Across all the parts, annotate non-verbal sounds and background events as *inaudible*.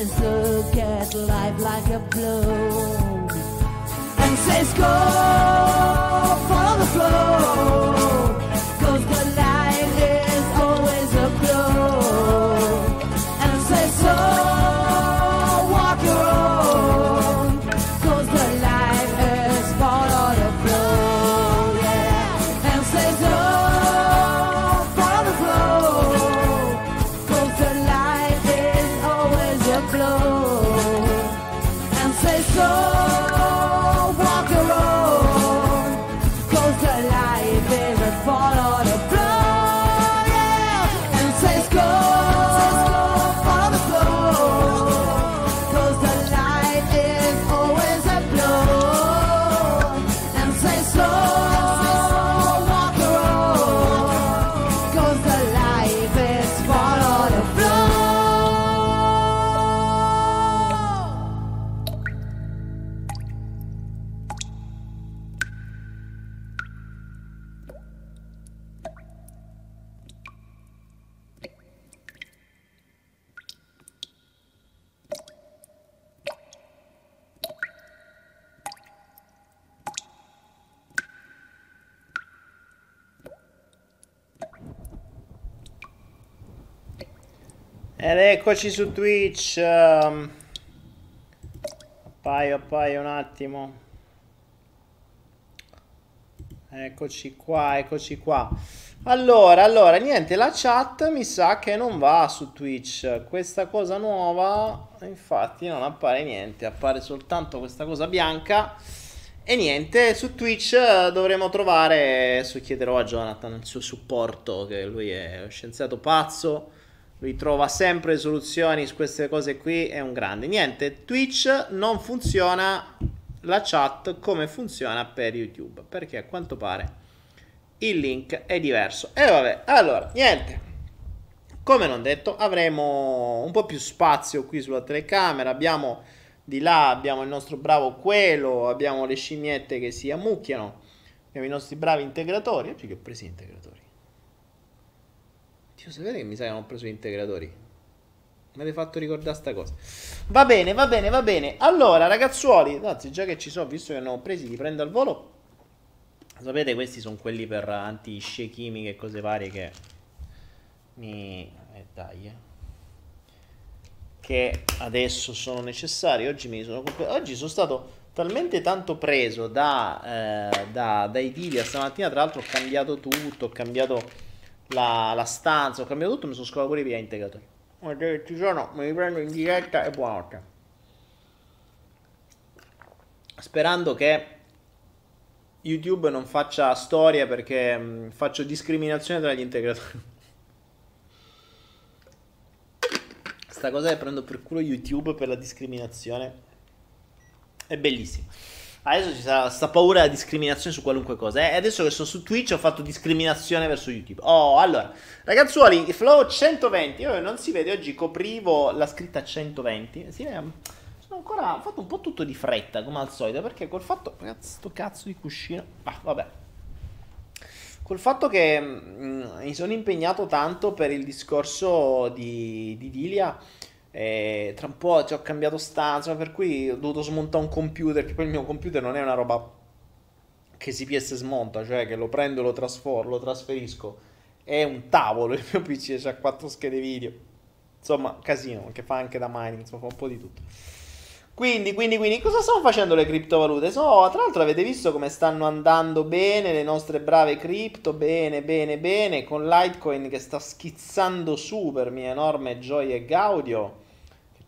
his look at life like a blow. And says, Go, follow the flow, Ed eccoci su Twitch. ehm. Appaio, appaio un attimo. Eccoci qua, eccoci qua. Allora, allora, niente, la chat mi sa che non va su Twitch. Questa cosa nuova, infatti, non appare niente, appare soltanto questa cosa bianca. E niente, su Twitch eh, dovremo trovare, adesso chiederò a Jonathan il suo supporto, che lui è uno scienziato pazzo, lui trova sempre soluzioni su queste cose qui, è un grande. Niente, Twitch non funziona la chat come funziona per YouTube, perché a quanto pare il link è diverso. E vabbè, allora, niente. Come non detto, avremo un po' più spazio qui sulla telecamera. Abbiamo di là, abbiamo il nostro bravo Quello, abbiamo le scimmiette che si ammucchiano, abbiamo i nostri bravi integratori. Oggi che ho preso gli integratori. Dio, sapete che mi sa che non ho preso gli integratori? Mi avete fatto ricordare sta cosa. Va bene, va bene, va bene. Allora, ragazzuoli, anzi, già che ci sono, visto che ne ho presi, li prendo al volo. Sapete, questi sono quelli per anti-scie chimiche e cose varie che mi... Eh, dai, eh. Che adesso sono necessari. Oggi mi sono... Oggi sono stato talmente tanto preso da, eh, da- dai video stamattina, tra l'altro ho cambiato tutto, ho cambiato la, la stanza, ho cambiato tutto, mi sono scovato pure via integratori. Guardate, Ci sono, me li prendo in diretta e buonanotte. Sperando che YouTube non faccia storia perché mh, faccio discriminazione tra gli integratori. Questa cosa che prendo per culo YouTube per la discriminazione è bellissima. Adesso ci sarà sta paura della discriminazione su qualunque cosa. E eh? adesso che sono su Twitch ho fatto discriminazione verso YouTube. Oh, allora, ragazzuoli, Flow 120. Io non si vede, oggi coprivo la scritta 120. Si vede, sono ancora, ho fatto un po' tutto di fretta, come al solito, perché col fatto, ragazzi, sto cazzo di cuscino. Ah, vabbè. Col fatto che mh, mm, mi sono impegnato tanto per il discorso di, di Dilia e tra un po' ci ho cambiato stanza, per cui ho dovuto smontare un computer, che poi il mio computer non è una roba che si PS smonta, cioè che lo prendo, lo trasformo, lo trasferisco. È un tavolo, *laughs* il mio PC ha quattro schede video. Insomma, casino, che fa anche da mining, insomma, fa un po' di tutto. Quindi, quindi, quindi, cosa stanno facendo le criptovalute? So, tra l'altro avete visto come stanno andando bene le nostre brave cripto, bene, bene, bene, con Litecoin che sta schizzando su per mia enorme gioia e gaudio,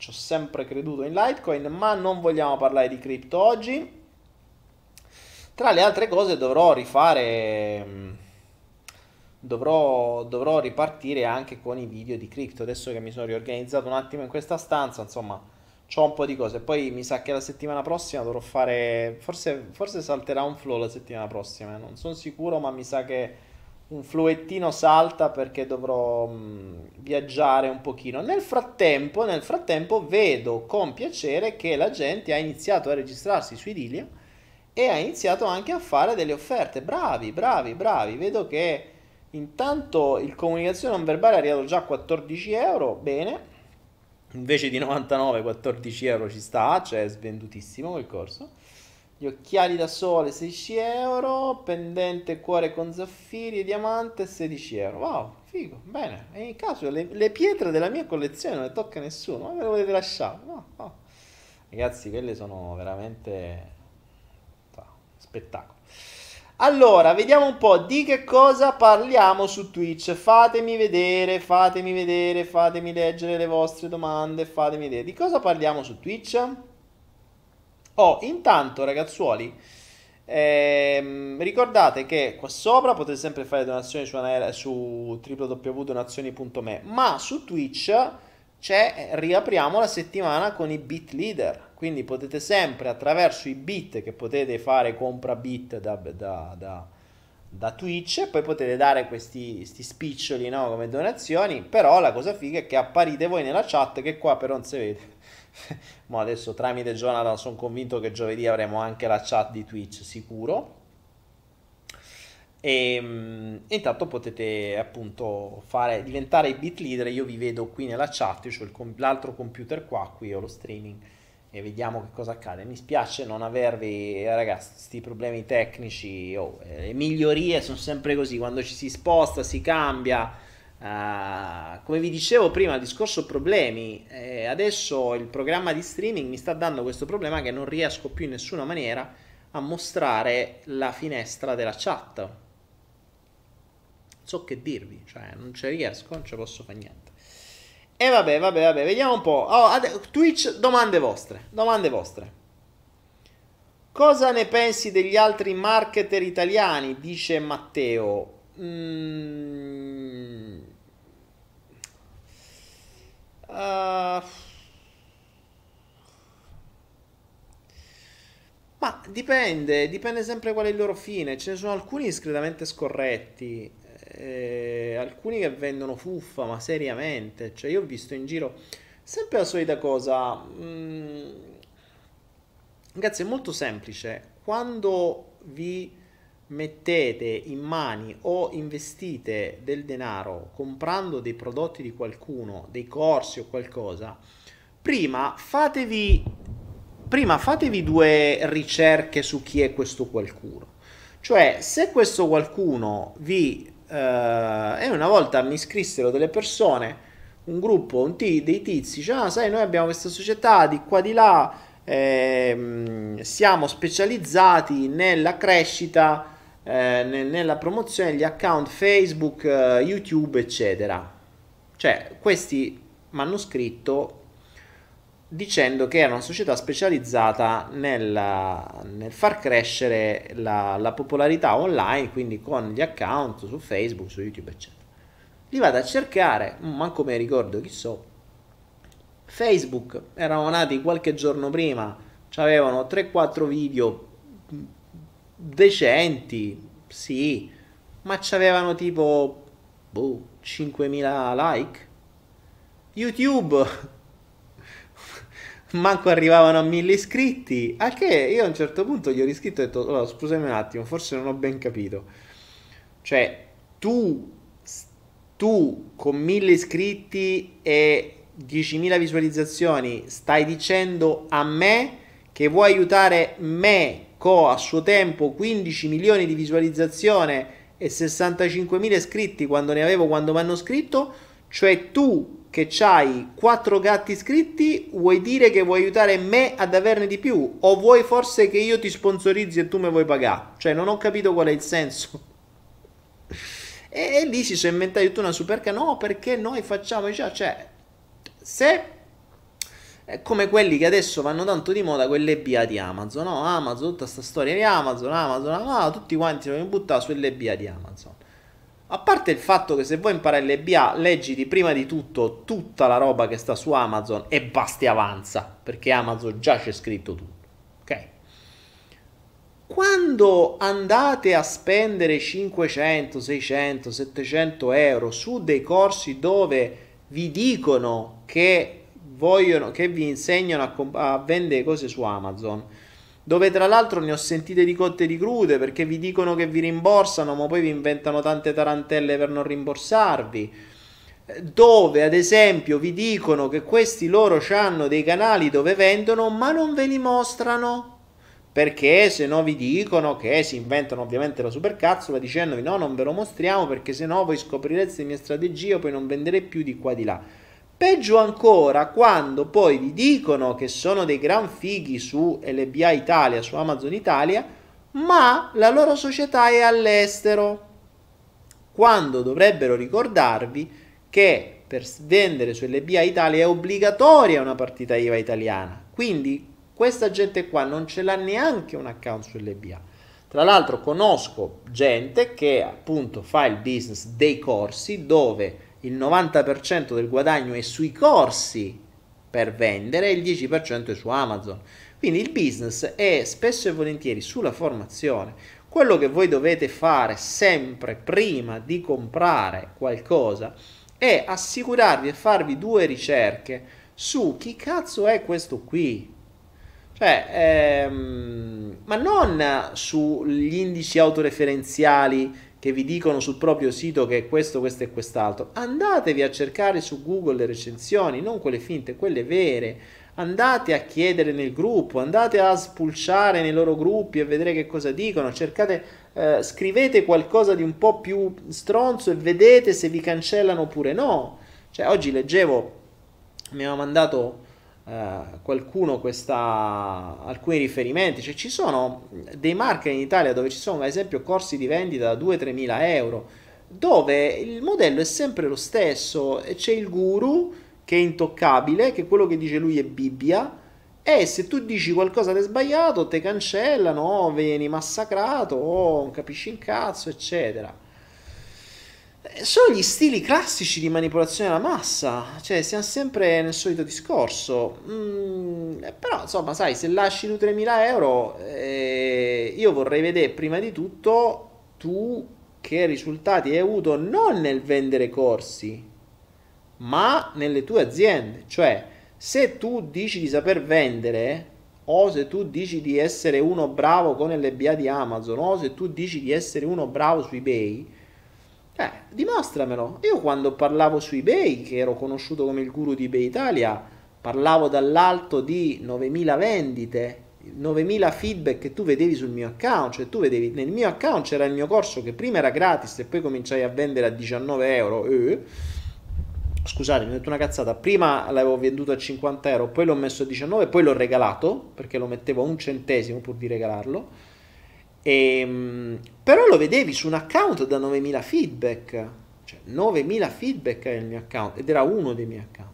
ci ho sempre creduto in Litecoin, ma non vogliamo parlare di cripto oggi. Tra le altre cose dovrò rifare, mm, dovrò, dovrò ripartire anche con i video di cripto, adesso che mi sono riorganizzato un attimo in questa stanza, insomma C'ho un po' di cose. Poi mi sa che la settimana prossima dovrò fare. Forse, forse salterà un flow la settimana prossima. Non sono sicuro, ma mi sa che un fluettino salta perché dovrò mh, viaggiare un pochino. Nel frattempo, nel frattempo, vedo con piacere che la gente ha iniziato a registrarsi su Idilia e ha iniziato anche a fare delle offerte. Bravi, bravi, bravi. Vedo che intanto il comunicazione non verbale è arrivato già a 14 euro. Bene invece di 99 14 euro ci sta cioè è svendutissimo quel corso gli occhiali da sole 16 euro pendente cuore con zaffiri e diamante 16 euro wow figo bene e in caso le, le, pietre della mia collezione non le tocca nessuno ma me le volete lasciare no, no. ragazzi quelle sono veramente spettacolo allora, vediamo un po' di che cosa parliamo su Twitch. Fatemi vedere, fatemi vedere, fatemi leggere le vostre domande, fatemi vedere. Di cosa parliamo su Twitch? Oh, intanto ragazzuoli, ehm, ricordate che qua sopra potete sempre fare donazioni su, su www.donazioni.me, ma su Twitch c'è, riapriamo la settimana con i bit leader quindi potete sempre attraverso i bit che potete fare compra bit da, da, da, da Twitch, poi potete dare questi, questi spiccioli no, come donazioni, però la cosa figa è che apparite voi nella chat che qua però non si vede. *laughs* Ma adesso tramite Jonathan sono convinto che giovedì avremo anche la chat di Twitch sicuro. E um, intanto potete appunto fare, diventare i bit leader. Io vi vedo qui nella chat. Io ho il, l'altro computer qua, qui ho lo streaming e vediamo che cosa accade. Mi spiace non avervi, ragazzi, questi problemi tecnici. Oh, eh, le migliorie sono sempre così, quando ci si sposta, si cambia. Uh, come vi dicevo prima, discorso problemi. Eh, adesso il programma di streaming mi sta dando questo problema che non riesco più in nessuna maniera a mostrare la finestra della chat. Non so che dirvi, cioè non ci riesco, non ci posso fare niente. E vabbè, vabbè, vabbè, vediamo un po'. Oh, ad- Twitch, domande vostre. Domande vostre. Cosa ne pensi degli altri marketer italiani? Dice Matteo. Mm. Uh. Ma dipende, dipende sempre qual è il loro fine. Ce ne sono alcuni discretamente scorretti eh, alcuni che vendono fuffa, ma seriamente. Cioè, io ho visto in giro sempre la solita cosa. Mm, ragazzi, è molto semplice. Quando vi mettete in mani o investite del denaro comprando dei prodotti di qualcuno, dei corsi o qualcosa, prima fatevi, prima fatevi due ricerche su chi è questo qualcuno. Cioè, se questo qualcuno vi Uh, e una volta mi scrissero delle persone, un gruppo, un t- dei tizi, dice, ah, sai, noi abbiamo questa società di qua di là, eh, siamo specializzati nella crescita, eh, nella promozione degli account Facebook, eh, YouTube, eccetera. Cioè, questi mi hanno scritto dicendo che era una società specializzata nel, nel far crescere la, la, popolarità online, quindi con gli account su Facebook, su YouTube, eccetera. Li vado a cercare, manco me ricordo chi so, Facebook erano nati qualche giorno prima, avevano 3-4 video decenti, sì, ma c'avevano tipo boh, 5.000 like. YouTube *laughs* manco arrivavano a 1000 iscritti, a che io a un certo punto gli ho riscritto e ho detto, oh, scusami un attimo, forse non ho ben capito. Cioè, tu, tu con 1000 iscritti e 10.000 visualizzazioni stai dicendo a me che vuoi aiutare me co a suo tempo 15 milioni di visualizzazioni e 65.000 iscritti quando ne avevo quando mi hanno scritto, cioè tu che hai 4 gatti iscritti vuoi dire che vuoi aiutare me ad averne di più o vuoi forse che io ti sponsorizzi e tu mi vuoi pagare? Cioè non ho capito qual è il senso. E, e lì si sono inventati tutta una superca, no perché noi facciamo, cioè, cioè se è come quelli che adesso vanno tanto di moda quelle BA di Amazon, no? Amazon, tutta questa storia di Amazon, Amazon, ah, tutti quanti vogliono buttare sulle BA di Amazon. A parte il fatto che se vuoi imparare l'EBA, leggiti prima di tutto tutta la roba che sta su Amazon e basti avanza, perché Amazon già c'è scritto tutto. Ok? Quando andate a spendere 500, 600, 700 euro su dei corsi dove vi dicono che vogliono, che vi insegnano a, comp- a vendere cose su Amazon, dove tra l'altro ne ho sentite di cotte di crude perché vi dicono che vi rimborsano, ma poi vi inventano tante tarantelle per non rimborsarvi. Dove ad esempio vi dicono che questi loro hanno dei canali dove vendono, ma non ve li mostrano. Perché se no vi dicono che si inventano ovviamente la supercazzola dicendovi no, non ve lo mostriamo perché se no voi scoprirete le mie strategie o poi non venderete più di qua di là. Peggio ancora quando poi vi dicono che sono dei gran fighi su LBA Italia, su Amazon Italia, ma la loro società è all'estero. Quando dovrebbero ricordarvi che per vendere su LBA Italia è obbligatoria una partita IVA italiana. Quindi questa gente qua non ce l'ha neanche un account su LBA. Tra l'altro conosco gente che appunto fa il business dei corsi dove il 90% del guadagno è sui corsi per vendere e il 10% è su Amazon. Quindi il business è spesso e volentieri sulla formazione. Quello che voi dovete fare sempre prima di comprare qualcosa è assicurarvi e farvi due ricerche su chi cazzo è questo qui. Cioè, ehm, ma non sugli indici autoreferenziali che vi dicono sul proprio sito che è questo, questo e quest'altro. Andatevi a cercare su Google le recensioni, non quelle finte, quelle vere. Andate a chiedere nel gruppo, andate a spulciare nei loro gruppi e vedere che cosa dicono. Cercate, eh, scrivete qualcosa di un po' più stronzo e vedete se vi cancellano oppure no. Cioè, oggi leggevo, mi aveva mandato Uh, qualcuno questa, alcuni riferimenti, cioè ci sono dei market in Italia dove ci sono ad esempio corsi di vendita da 2-3 mila euro, dove il modello è sempre lo stesso, c'è il guru che è intoccabile, che quello che dice lui è Bibbia, e se tu dici qualcosa di sbagliato te cancellano, vieni massacrato, o non capisci in cazzo, eccetera sono gli stili classici di manipolazione della massa, cioè siamo sempre nel solito discorso. Mm, eh, però insomma, sai, se lasci tu 3.000 euro, eh, io vorrei vedere prima di tutto tu che risultati hai avuto non nel vendere corsi, ma nelle tue aziende. Cioè, se tu dici di saper vendere, o se tu dici di essere uno bravo con l'BA di Amazon, o se tu dici di essere uno bravo su eBay, eh, dimostramelo. Io quando parlavo su eBay, che ero conosciuto come il guru di eBay Italia, parlavo dall'alto di 9000 vendite, 9000 feedback che tu vedevi sul mio account, cioè tu vedevi nel mio account c'era il mio corso che prima era gratis e poi cominciai a vendere a 19 euro. Eh. Scusate, mi ho detto una cazzata. Prima l'avevo venduto a 50 euro, poi l'ho messo a 19, poi l'ho regalato perché lo mettevo a un centesimo pur di regalarlo e, ehm, però lo vedevi su un account da 9000 feedback, cioè 9000 feedback è il mio account ed era uno dei miei account.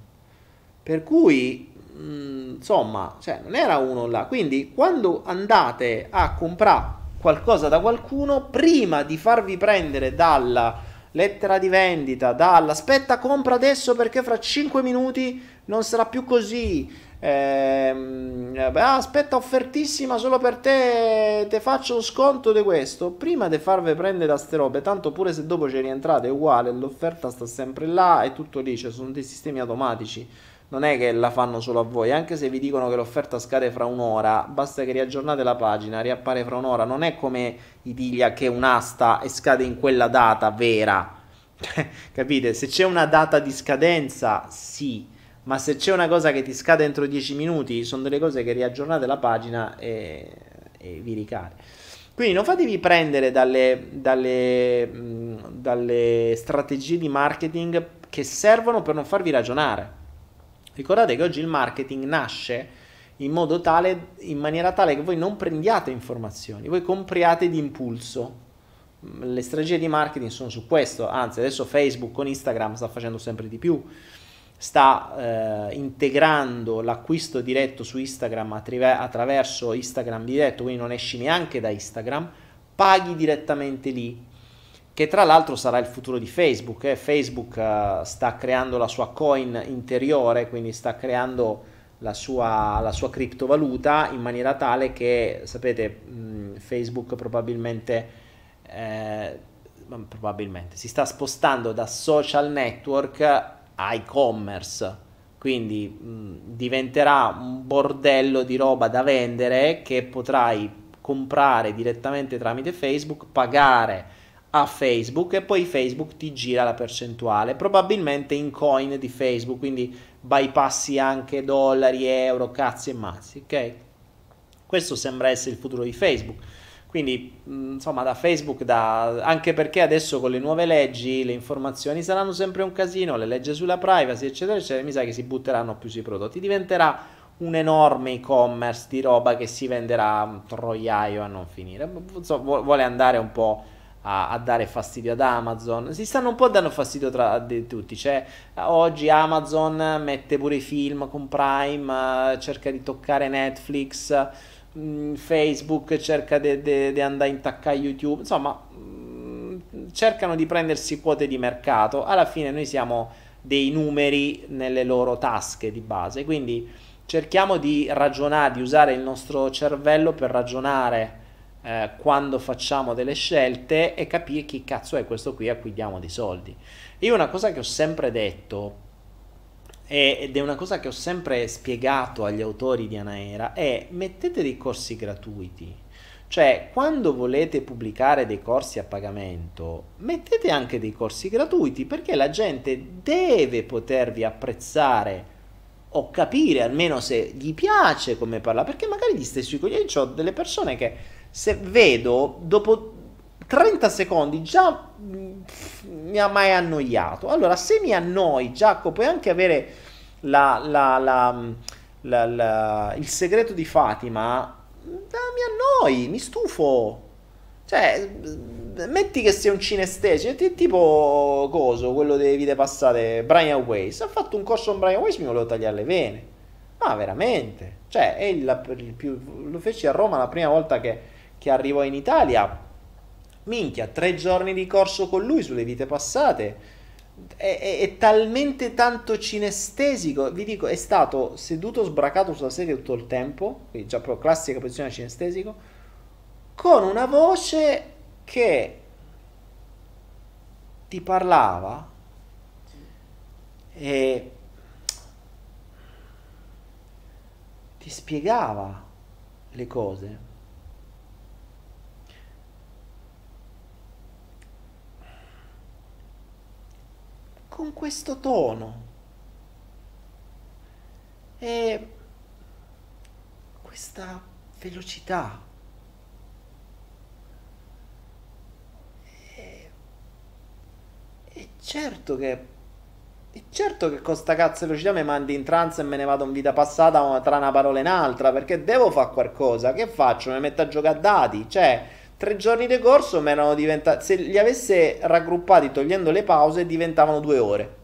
Per cui, mm, insomma, cioè, non era uno là. Quindi quando andate a comprare qualcosa da qualcuno, prima di farvi prendere dalla, lettera di vendita, dalla aspetta compra adesso perché fra 5 minuti non sarà più così. Eh, aspetta offertissima solo per te ti faccio lo sconto di questo prima di farvi prendere da ste robe tanto pure se dopo ci rientrate è uguale l'offerta sta sempre là e tutto lì cioè sono dei sistemi automatici. Non è che la fanno solo a voi anche se vi dicono che l'offerta scade fra un'ora basta che riaggiornate la pagina riappare fra un'ora. Non è come i Itilia che è un'asta e scade in quella data vera. *laughs* Capite? Se c'è una data di scadenza sì ma se c'è una cosa che ti scade entro 10 minuti, sono delle cose che riaggiornate la pagina e, e vi ricade. Quindi non fatevi prendere dalle, dalle, dalle strategie di marketing che servono per non farvi ragionare. Ricordate che oggi il marketing nasce in modo tale, in maniera tale che voi non prendiate informazioni, voi compriate di impulso. Le strategie di marketing sono su questo, anzi adesso Facebook con Instagram sta facendo sempre di più sta eh, integrando l'acquisto diretto su Instagram attrive- attraverso Instagram diretto, quindi non esci neanche da Instagram, paghi direttamente lì, che tra l'altro sarà il futuro di Facebook. Eh. Facebook eh, sta creando la sua coin interiore, quindi sta creando la sua, la sua criptovaluta in maniera tale che, sapete, mh, Facebook probabilmente... Eh, probabilmente si sta spostando da social network e-commerce. Quindi mh, diventerà un bordello di roba da vendere che potrai comprare direttamente tramite Facebook, pagare a Facebook e poi Facebook ti gira la percentuale, probabilmente in coin di Facebook, quindi bypassi anche dollari, euro, cazzi e mazzi, ok? Questo sembra essere il futuro di Facebook. Quindi, insomma, da Facebook, da... anche perché adesso con le nuove leggi le informazioni saranno sempre un casino, le leggi sulla privacy, eccetera, eccetera, mi sa che si butteranno più sui prodotti. Diventerà un enorme e-commerce di roba che si venderà un troiaio a non finire. vuole andare un po' a, dare fastidio ad Amazon. Si stanno un po' dando fastidio tra tutti. Cioè, oggi Amazon mette pure i film con Prime, cerca di toccare Netflix Mm, Facebook cerca di andare a intaccare YouTube, insomma mh, mm, cercano di prendersi quote di mercato, alla fine noi siamo dei numeri nelle loro tasche di base, quindi cerchiamo di ragionare, di usare il nostro cervello per ragionare eh, quando facciamo delle scelte e capire chi cazzo è questo qui a cui diamo dei soldi. Io una cosa che ho sempre detto ed è una cosa che ho sempre spiegato agli autori di Anaera, è mettete dei corsi gratuiti. Cioè, quando volete pubblicare dei corsi a pagamento, mettete anche dei corsi gratuiti perché la gente deve potervi apprezzare o capire almeno se gli piace come parla, perché magari gli stessi coglioni ho delle persone che se vedo dopo 30 secondi già mi ha mai annoiato. Allora, se mi annoi, Giacomo, puoi anche avere la, la, la, il segreto di Fatima. mi annoi, mi stufo. Cioè, metti che sia un cinestesico, tipo coso, quello delle vite passate, Brian Weiss. Ha fatto un corso con Brian Weiss, mi volevo tagliare le vene. Ma veramente. Cioè, il, il più, lo feci a Roma la prima volta che, che arrivò in Italia minchia, tre giorni di corso con lui sulle vite passate. È, è, è, talmente tanto cinestesico, vi dico, è stato seduto sbracato sulla sedia tutto il tempo, quindi già proprio classica posizione cinestesico, con una voce che ti parlava e ti spiegava le cose con questo tono. E questa velocità. E, certo che e certo che con sta cazzo velocità mi mandi in trance e me ne vado in vita passata tra una parola e un'altra perché devo fare qualcosa. Che faccio? Mi metto a giocare a dati? Cioè, tre giorni di corso mi erano diventati. Se li avesse raggruppati togliendo le pause, diventavano due ore.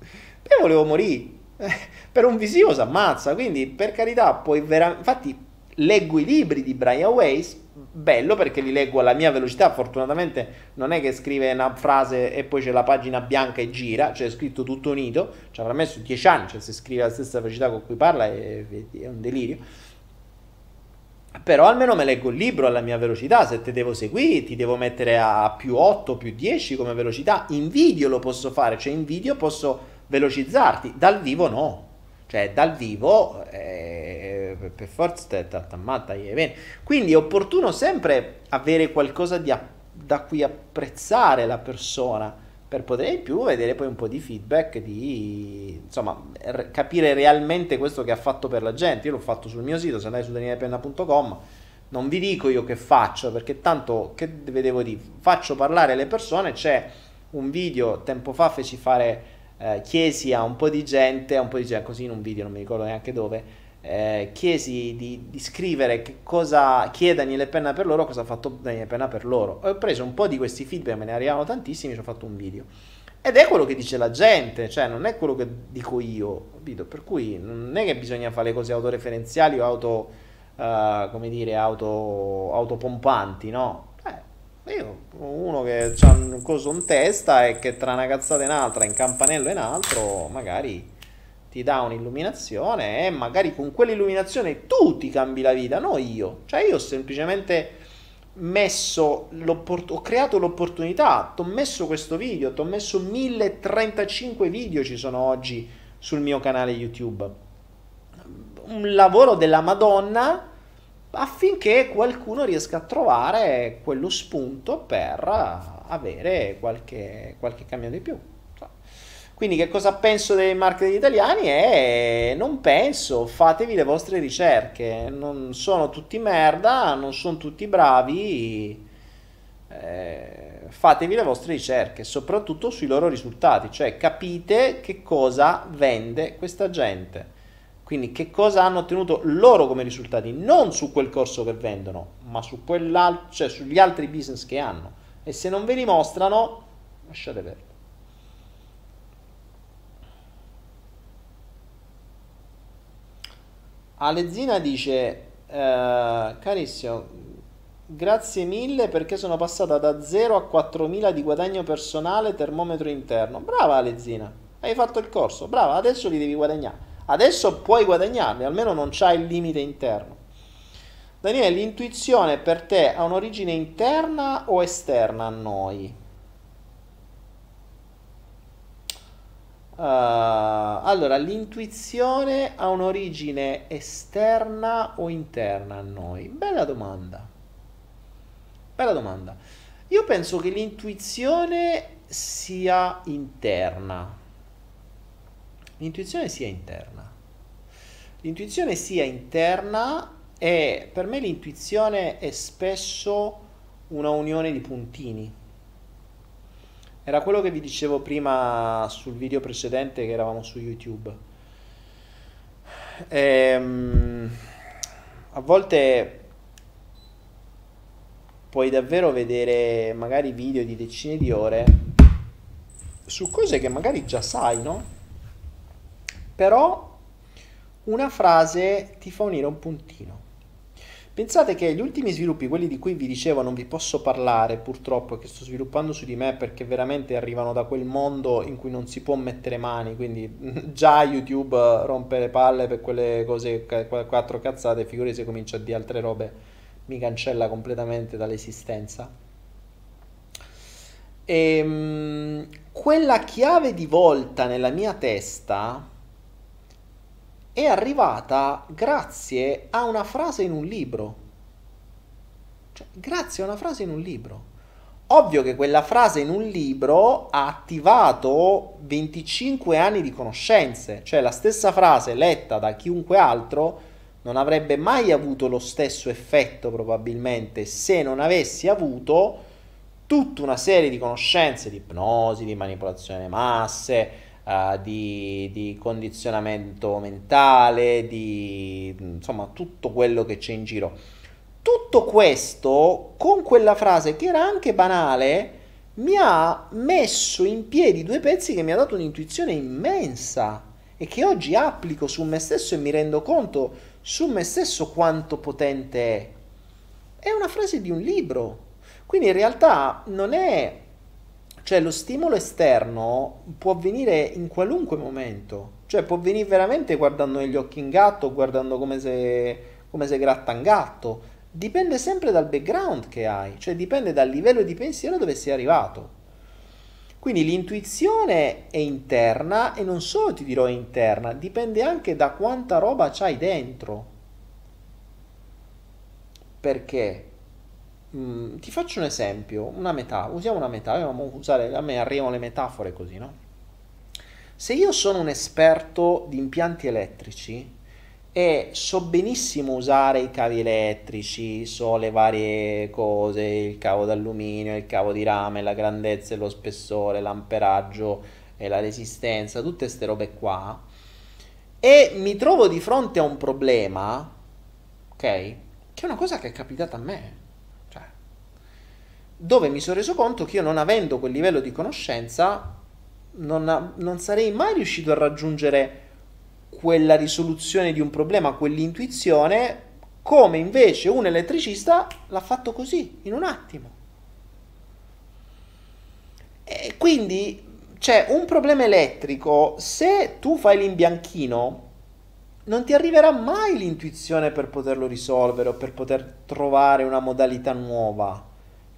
*laughs* Poi volevo morire. *laughs* per un visivo si ammazza. Quindi, per carità, poi veramente. Infatti, leggo i libri di Brian Weiss, bello perché li leggo alla mia velocità, fortunatamente non è che scrive una frase e poi c'è la pagina bianca e gira, cioè è scritto tutto unito, ci avrà messo 10 anni, cioè se scrive alla stessa velocità con cui parla è, è un delirio. Però almeno me leggo il libro alla mia velocità, se te devo seguire ti devo mettere a più 8, più 10 come velocità, in video lo posso fare, cioè in video posso velocizzarti, dal vivo no, cioè dal vivo eh, per forza te t'ammatta quindi è opportuno sempre avere qualcosa di, da cui apprezzare la persona per poter in più vedere poi un po' di feedback di insomma r- capire realmente questo che ha fatto per la gente. Io l'ho fatto sul mio sito se andai su danielepenna.com non vi dico io che faccio perché tanto che vedevo di faccio parlare le persone c'è un video tempo fa feci fare eh, chiesi a un po' di gente, a un po' di gente, così in un video, non mi ricordo neanche dove, eh, chiesi di, di, scrivere che cosa chiede Daniele Penna per loro, cosa ha fatto Daniele Penna per loro. Ho preso un po' di questi feedback, me ne arrivavano tantissimi, ci ho fatto un video. Ed è quello che dice la gente, cioè non è quello che dico io, capito? Per cui non è che bisogna fare cose autoreferenziali o auto, uh, come dire, auto, autopompanti, no? Io, uno che ha un coso in testa e che tra una cazzata e un'altra, in campanello e un altro, magari ti dà un'illuminazione e magari con quell'illuminazione tu ti cambi la vita, non io. Cioè io ho semplicemente messo ho creato l'opportunità, ti ho messo questo video, ti ho messo 1035 video ci sono oggi sul mio canale YouTube. Un lavoro della Madonna affinché qualcuno riesca a trovare quello spunto per avere qualche, qualche cambio di più. Quindi che cosa penso dei marketing italiani? È non penso, fatevi le vostre ricerche, non sono tutti merda, non sono tutti bravi, eh, fatevi le vostre ricerche, soprattutto sui loro risultati, cioè capite che cosa vende questa gente. Quindi che cosa hanno ottenuto loro come risultati, non su quel corso che vendono, ma su cioè sugli altri business che hanno. E se non ve li mostrano, lasciate perdere. Alezzina dice, eh, carissimo, grazie mille perché sono passata da 0 a 4.000 di guadagno personale termometro interno. Brava Alezzina, hai fatto il corso, brava, adesso li devi guadagnare. Adesso puoi guadagnarli, almeno non c'hai il limite interno. Daniele, l'intuizione per te ha un'origine interna o esterna a noi? Uh, allora, l'intuizione ha un'origine esterna o interna a noi? Bella domanda. Bella domanda. Io penso che l'intuizione sia interna l'intuizione sia interna. L'intuizione sia interna e per me l'intuizione è spesso una unione di puntini. Era quello che vi dicevo prima sul video precedente che eravamo su YouTube. Ehm, a volte puoi davvero vedere magari video di decine di ore su cose che magari già sai, no? Però una frase ti fa unire un puntino. Pensate che gli ultimi sviluppi, quelli di cui vi dicevo non vi posso parlare purtroppo, che sto sviluppando su di me perché veramente arrivano da quel mondo in cui non si può mettere mani, quindi *laughs* già YouTube rompe le palle per quelle cose, quattro cazzate, figurati se comincia a dire altre robe, mi cancella completamente dall'esistenza. E, ehm, quella chiave di volta nella mia testa è arrivata grazie a una frase in un libro. Cioè, grazie a una frase in un libro. Ovvio che quella frase in un libro ha attivato 25 anni di conoscenze, cioè la stessa frase letta da chiunque altro non avrebbe mai avuto lo stesso effetto probabilmente se non avessi avuto tutta una serie di conoscenze di ipnosi, di manipolazione masse, uh, di, di, condizionamento mentale, di insomma tutto quello che c'è in giro. Tutto questo con quella frase che era anche banale mi ha messo in piedi due pezzi che mi ha dato un'intuizione immensa e che oggi applico su me stesso e mi rendo conto su me stesso quanto potente è. È una frase di un libro. Quindi in realtà non è... Cioè lo stimolo esterno può avvenire in qualunque momento. Cioè può venire veramente guardando negli occhi in gatto, guardando come se, come se gratta un gatto. Dipende sempre dal background che hai, cioè dipende dal livello di pensiero dove sei arrivato. Quindi l'intuizione è interna e non solo ti dirò interna, dipende anche da quanta roba c'hai dentro. Perché? Mm, ti faccio un esempio, una metà, usiamo una metà, usare, a me arrivano le metafore così, no? Se io sono un esperto di impianti elettrici, e so benissimo usare i cavi elettrici, so le varie cose, il cavo d'alluminio, il cavo di rame, la grandezza e lo spessore, l'amperaggio e la resistenza, tutte queste robe qua, e mi trovo di fronte a un problema, ok? Che è una cosa che è capitata a me, dove mi sono reso conto che io non avendo quel livello di conoscenza non, non sarei mai riuscito a raggiungere quella risoluzione di un problema, quell'intuizione, come invece un elettricista l'ha fatto così, in un attimo. E quindi c'è un problema elettrico, se tu fai l'imbianchino, non ti arriverà mai l'intuizione per poterlo risolvere o per poter trovare una modalità nuova,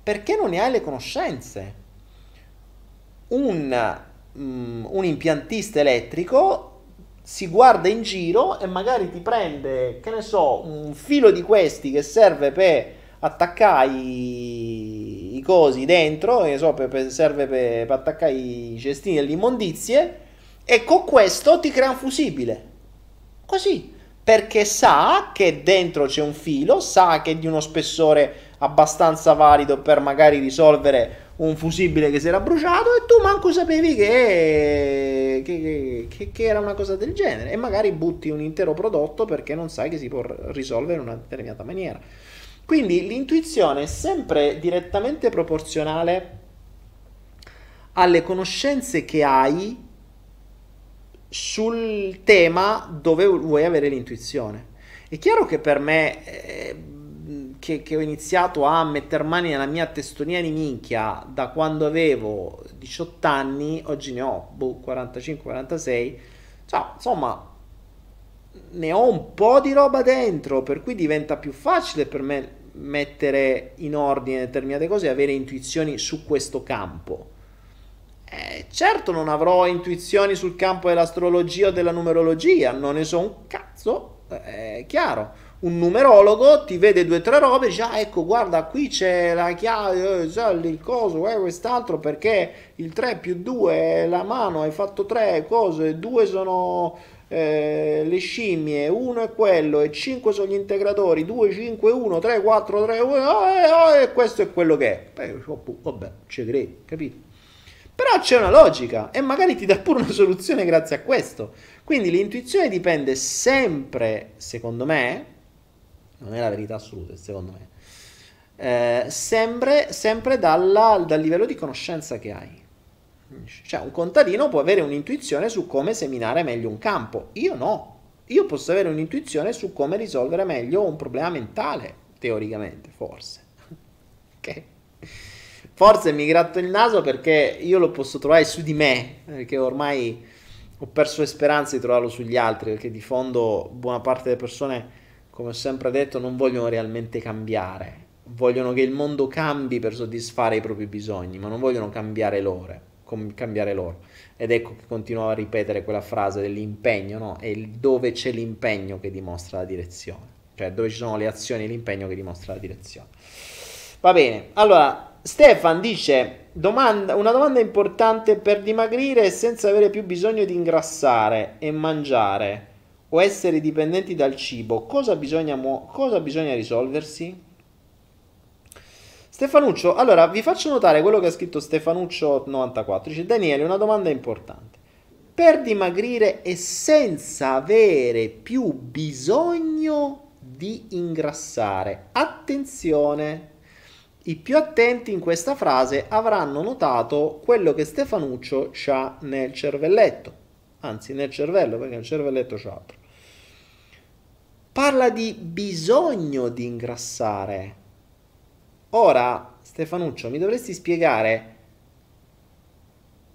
perché non ne hai le conoscenze. Un, um, un impiantista elettrico si guarda in giro e magari ti prende, che ne so, un filo di questi che serve per attaccare i, i cosi dentro, che so, per, per, serve per, per attaccare i cestini delle immondizie, e con questo ti crea un fusibile. Così, perché sa che dentro c'è un filo, sa che è di uno spessore abbastanza valido per magari risolvere un fusibile che si era bruciato e tu manco sapevi che, che, che, che, era una cosa del genere e magari butti un intero prodotto perché non sai che si può risolvere in una determinata maniera. Quindi l'intuizione è sempre direttamente proporzionale alle conoscenze che hai sul tema dove vuoi avere l'intuizione. È chiaro che per me... Eh, che, che, ho iniziato a mettere mani nella mia testolina di minchia da quando avevo 18 anni, oggi ne ho boh, 45-46, cioè, insomma, ne ho un po' di roba dentro, per cui diventa più facile per me mettere in ordine determinate cose e avere intuizioni su questo campo. Eh, certo non avrò intuizioni sul campo dell'astrologia o della numerologia, non ne so un cazzo, eh, è chiaro un numerologo ti vede due o tre robe e dice ah ecco guarda qui c'è la chiave eh, il coso eh, quest'altro perché il 3 più 2 è la mano hai fatto 3 cose 2 sono eh, le scimmie 1 è quello e 5 sono gli integratori 2 5 1 3 4 3 1 oh, e questo è quello che è. Beh, vabbè ci credo capito? Però c'è una logica e magari ti dà pure una soluzione grazie a questo. Quindi l'intuizione dipende sempre secondo me non è la verità assoluta, secondo me. Eh, sempre, sempre dalla, dal livello di conoscenza che hai. Cioè, un contadino può avere un'intuizione su come seminare meglio un campo. Io no. Io posso avere un'intuizione su come risolvere meglio un problema mentale, teoricamente, forse. *laughs* ok? Forse mi gratto il naso perché io lo posso trovare su di me, perché ormai ho perso le speranze di trovarlo sugli altri, perché di fondo buona parte delle persone come ho sempre detto, non vogliono realmente cambiare. Vogliono che il mondo cambi per soddisfare i propri bisogni, ma non vogliono cambiare loro. Cambiare loro. Ed ecco che continuavo a ripetere quella frase dell'impegno, no? È dove c'è l'impegno che dimostra la direzione. Cioè, dove ci sono le azioni e l'impegno che dimostra la direzione. Va bene, allora Stefan dice domanda, una domanda importante per dimagrire senza avere più bisogno di ingrassare e mangiare o essere dipendenti dal cibo, cosa bisogna, mu- cosa bisogna risolversi? Stefanuccio, allora vi faccio notare quello che ha scritto Stefanuccio94. Dice Daniele, una domanda importante. Per dimagrire e senza avere più bisogno di ingrassare. Attenzione! I più attenti in questa frase avranno notato quello che Stefanuccio ha nel cervelletto anzi nel cervello, perché nel cervelletto c'è altro. Parla di bisogno di ingrassare. Ora, Stefanuccio, mi dovresti spiegare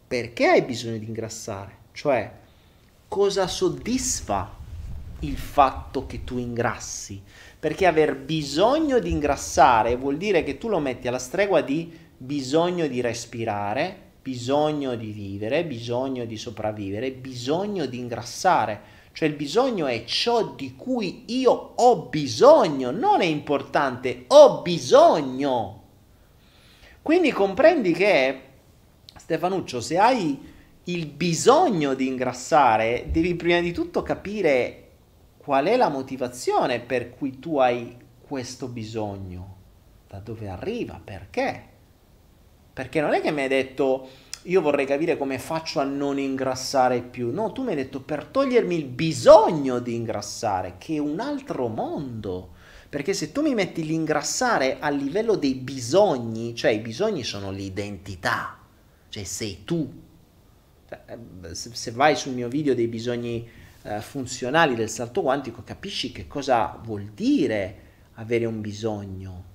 perché hai bisogno di ingrassare, cioè cosa soddisfa il fatto che tu ingrassi. Perché aver bisogno di ingrassare vuol dire che tu lo metti alla stregua di bisogno di respirare, bisogno di vivere, bisogno di sopravvivere, bisogno di ingrassare. Cioè il bisogno è ciò di cui io ho bisogno, non è importante, ho bisogno. Quindi comprendi che, Stefanuccio, se hai il bisogno di ingrassare, devi prima di tutto capire qual è la motivazione per cui tu hai questo bisogno, da dove arriva, perché. Perché non è che mi hai detto io vorrei capire come faccio a non ingrassare più. No, tu mi hai detto per togliermi il bisogno di ingrassare, che è un altro mondo. Perché se tu mi metti l'ingrassare a livello dei bisogni, cioè i bisogni sono l'identità, cioè sei tu. Cioè, eh, se vai sul mio video dei bisogni eh, funzionali del salto quantico, capisci che cosa vuol dire avere un bisogno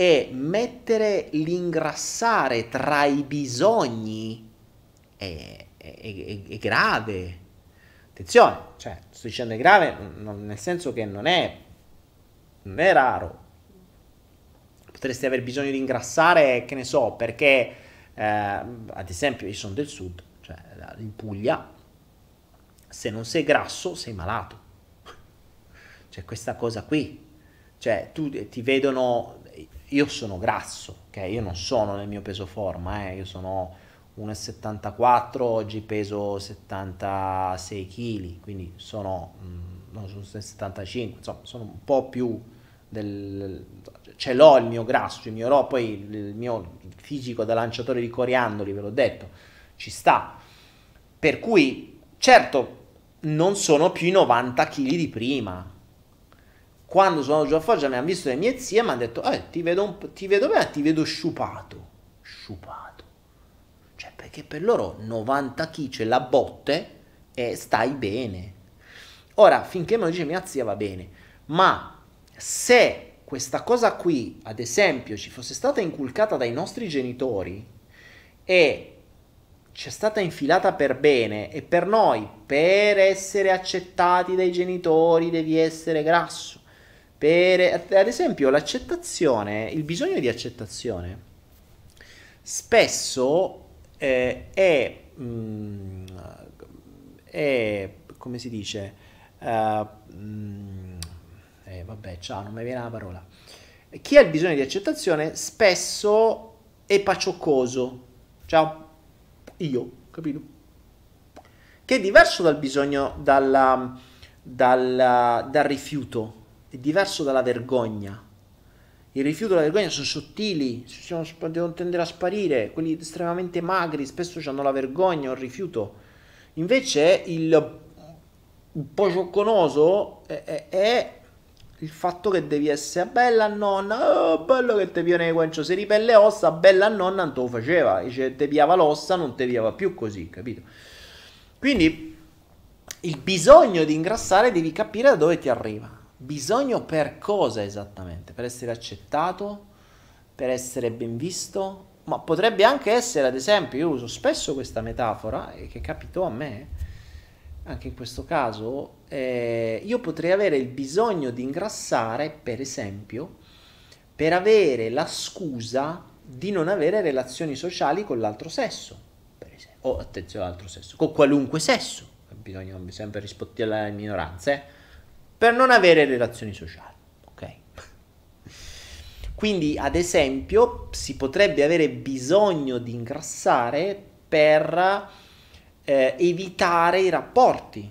e mettere l'ingrassare tra i bisogni è, è, è, è grave. Attenzione, cioè, sto dicendo è grave non, nel senso che non è, non è raro. Potresti aver bisogno di ingrassare, che ne so, perché, eh, ad esempio, io sono del sud, cioè in Puglia, se non sei grasso sei malato. C'è questa cosa qui. Cioè, tu ti vedono io sono grasso, ok? Io non sono nel mio peso forma, eh? io sono 1,74, oggi peso 76 kg, quindi sono, mm, non sono 75, insomma, sono un po' più del... ce l'ho il mio grasso, il mio, poi il mio fisico da lanciatore di coriandoli, ve l'ho detto, ci sta. Per cui, certo, non sono più i 90 kg di prima, quando sono giù a Foggia mi hanno visto le mie zie e mi hanno detto eh, ti vedo, ti vedo bene, ti vedo sciupato. Sciupato. Cioè perché per loro 90 kg c'è la botte e stai bene. Ora finché me lo dice mia zia va bene ma se questa cosa qui ad esempio ci fosse stata inculcata dai nostri genitori e ci è stata infilata per bene e per noi per essere accettati dai genitori devi essere grasso per, ad esempio, l'accettazione, il bisogno di accettazione, spesso eh, è, mh, mm, è, come si dice, uh, mh, eh, vabbè, ciao, non mi viene la parola. Chi ha il bisogno di accettazione spesso è pacioccoso. Ciao, io, capito? Che è diverso dal bisogno, dalla, dal, dal rifiuto è diverso dalla vergogna. Il rifiuto e la vergogna sono sottili, sono, devono tendere a sparire. Quelli estremamente magri spesso hanno la vergogna o il rifiuto. Invece il un po' ciocconoso è, è, è, il fatto che devi essere bella nonna, oh, bello che ti viene guancio, se ripelle ossa, bella nonna non te lo faceva, dice te piava l'ossa, non te piava più così, capito? Quindi il bisogno di ingrassare devi capire da dove ti arriva. Bisogno per cosa esattamente? Per essere accettato? Per essere ben visto? Ma potrebbe anche essere, ad esempio, io uso spesso questa metafora, che capitò a me, anche in questo caso, eh, io potrei avere il bisogno di ingrassare, per esempio, per avere la scusa di non avere relazioni sociali con l'altro sesso, per esempio, o attenzione all'altro sesso, con qualunque sesso, bisogna sempre rispondere alle minoranze, eh? Per non avere relazioni sociali. Quindi, ad esempio, si potrebbe avere bisogno di ingrassare per eh, evitare i rapporti.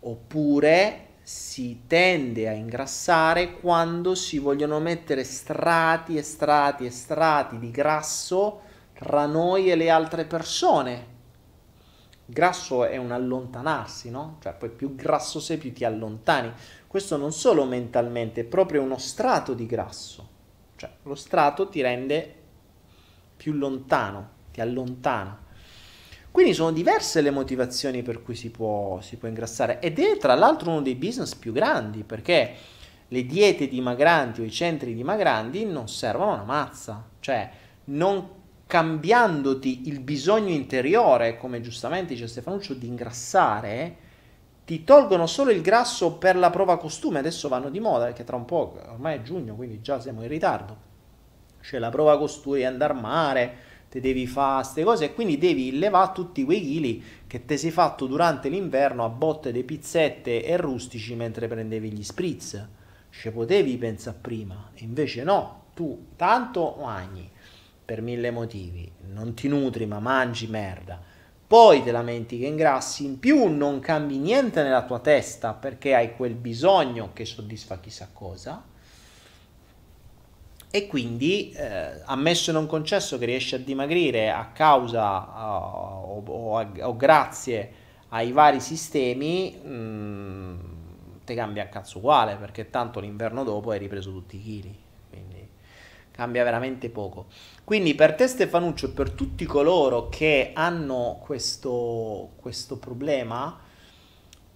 Oppure si tende a ingrassare quando si vogliono mettere strati e strati e strati di grasso tra noi e le altre persone Grasso è un allontanarsi, no? Cioè, poi più grasso sei, più ti allontani. Questo non solo mentalmente, è proprio uno strato di grasso. Cioè, lo strato ti rende più lontano, ti allontana. Quindi sono diverse le motivazioni per cui si può, si può ingrassare ed è tra l'altro uno dei business più grandi perché le diete dimagranti o i centri dimagranti non servono una mazza, cioè non cambiandoti il bisogno interiore, come giustamente dice Stefanuccio, di ingrassare, ti tolgono solo il grasso per la prova costume, adesso vanno di moda perché tra un po', ormai è giugno, quindi già siamo in ritardo, c'è la prova costume di andare a mare, te devi fare queste cose e quindi devi levare tutti quei chili che ti sei fatto durante l'inverno a botte di pizzette e rustici mentre prendevi gli spritz. Ci potevi pensare prima, invece no, tu tanto mangi per mille motivi, non ti nutri ma mangi merda, poi te lamenti che ingrassi, in più non cambi niente nella tua testa perché hai quel bisogno che soddisfa chissà cosa, e quindi eh, ammesso e non concesso che riesci a dimagrire a causa uh, o, o, o, grazie ai vari sistemi, mh, mm, te cambia a cazzo uguale perché tanto l'inverno dopo hai ripreso tutti i chili, quindi cambia veramente poco. Quindi per te Stefanuccio e per tutti coloro che hanno questo, questo problema,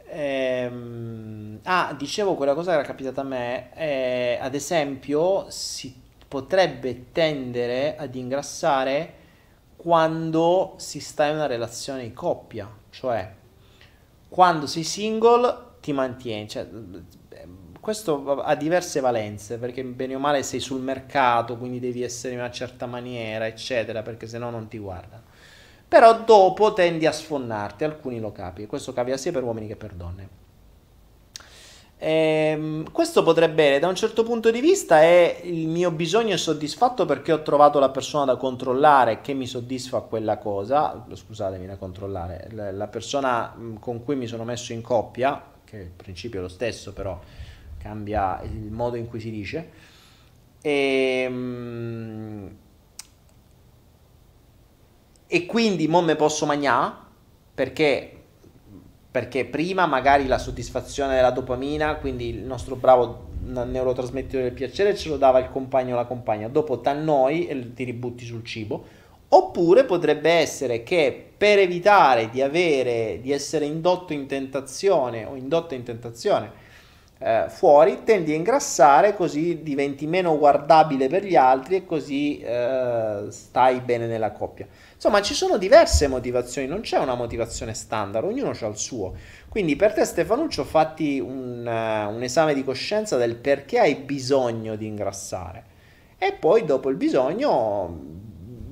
ehm, ah, dicevo quella cosa che era capitata a me, eh, ad esempio si potrebbe tendere ad ingrassare quando si sta in una relazione di coppia, cioè quando sei single ti mantieni, cioè, questo ha diverse valenze, perché bene o male sei sul mercato, quindi devi essere in una certa maniera, eccetera, perché se no non ti guardano. Però dopo tendi a sfonnarti, alcuni lo capi, questo capita sia per uomini che per donne. Ehm, questo potrebbe, da un certo punto di vista, è il mio bisogno soddisfatto perché ho trovato la persona da controllare che mi soddisfa quella cosa, scusatemi da controllare, la persona con cui mi sono messo in coppia, che il principio è lo stesso però cambia il modo in cui si dice. E, ehm, e quindi mo me posso mangiare perché, perché prima magari la soddisfazione della dopamina, quindi il nostro bravo neurotrasmettitore del piacere ce lo dava il compagno o la compagna, dopo noi e ti ributti sul cibo. Oppure potrebbe essere che per evitare di avere, di essere indotto in tentazione o indotta in tentazione eh, fuori, tendi a ingrassare così diventi meno guardabile per gli altri e così eh, stai bene nella coppia. Insomma, ci sono diverse motivazioni, non c'è una motivazione standard, ognuno ha il suo. Quindi per te Stefanuccio fatti un, uh, un esame di coscienza del perché hai bisogno di ingrassare e poi dopo il bisogno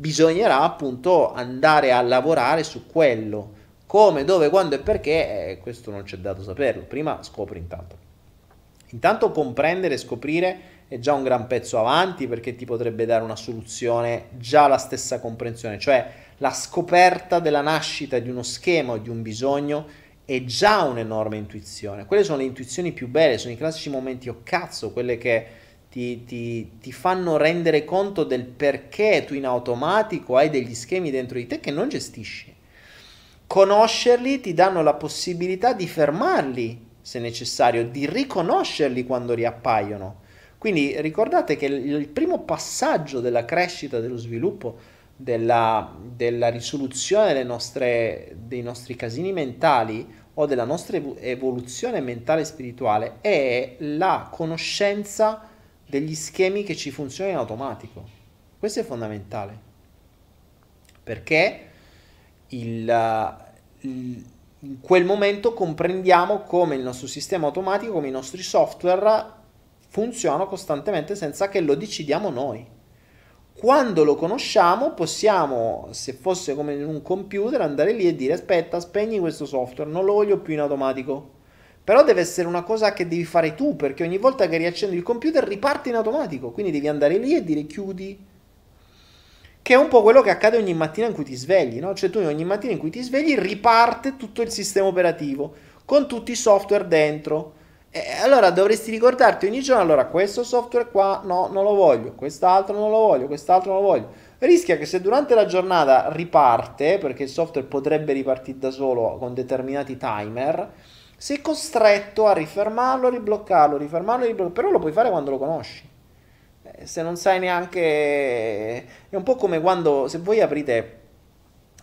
bisognerà appunto andare a lavorare su quello. Come, dove, quando e perché, eh, questo non c'è dato saperlo. Prima scopri intanto. Intanto comprendere e scoprire è già un gran pezzo avanti perché ti potrebbe dare una soluzione già la stessa comprensione, cioè la scoperta della nascita di uno schema o di un bisogno è già un'enorme intuizione. Quelle sono le intuizioni più belle, sono i classici momenti o oh cazzo, quelle che ti, ti, ti fanno rendere conto del perché tu in automatico hai degli schemi dentro di te che non gestisci. Conoscerli ti danno la possibilità di fermarli se necessario, di riconoscerli quando riappaiono. Quindi ricordate che il primo passaggio della crescita, dello sviluppo, della, della risoluzione nostre, dei nostri casini mentali o della nostra evoluzione mentale e spirituale è la conoscenza degli schemi che ci funzionano in automatico. Questo è fondamentale perché il, il in quel momento comprendiamo come il nostro sistema automatico, come i nostri software funzionano costantemente senza che lo decidiamo noi. Quando lo conosciamo possiamo, se fosse come in un computer, andare lì e dire aspetta, spegni questo software, non lo voglio più in automatico. Però deve essere una cosa che devi fare tu, perché ogni volta che riaccendi il computer riparte in automatico, quindi devi andare lì e dire chiudi, che è un po' quello che accade ogni mattina in cui ti svegli, no? Cioè tu ogni mattina in cui ti svegli riparte tutto il sistema operativo con tutti i software dentro. E allora dovresti ricordarti ogni giorno, allora questo software qua no, non lo voglio, quest'altro non lo voglio, quest'altro non lo voglio. Rischia che se durante la giornata riparte, perché il software potrebbe ripartire da solo con determinati timer, sei costretto a rifermarlo, ribloccarlo, rifermarlo, ribloccarlo, però lo puoi fare quando lo conosci se non sai neanche... È un po' come quando, se voi aprite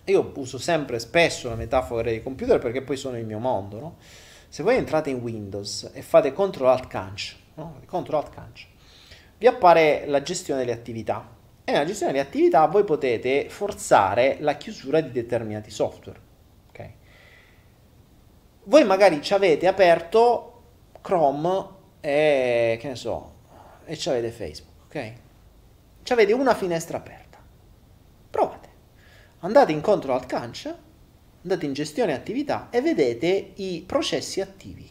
io uso sempre spesso la metafora dei computer perché poi sono il mio mondo, no? Se voi entrate in Windows e fate Ctrl Alt Canc, no? Ctrl Alt Canc, vi appare la gestione delle attività e nella gestione delle attività voi potete forzare la chiusura di determinati software. Okay? Voi magari ci avete aperto Chrome e che ne so, e ci avete Facebook, ok? Ci avete una finestra aperta. Provate. Andate in Control Alt Canc, andate in gestione attività e vedete i processi attivi.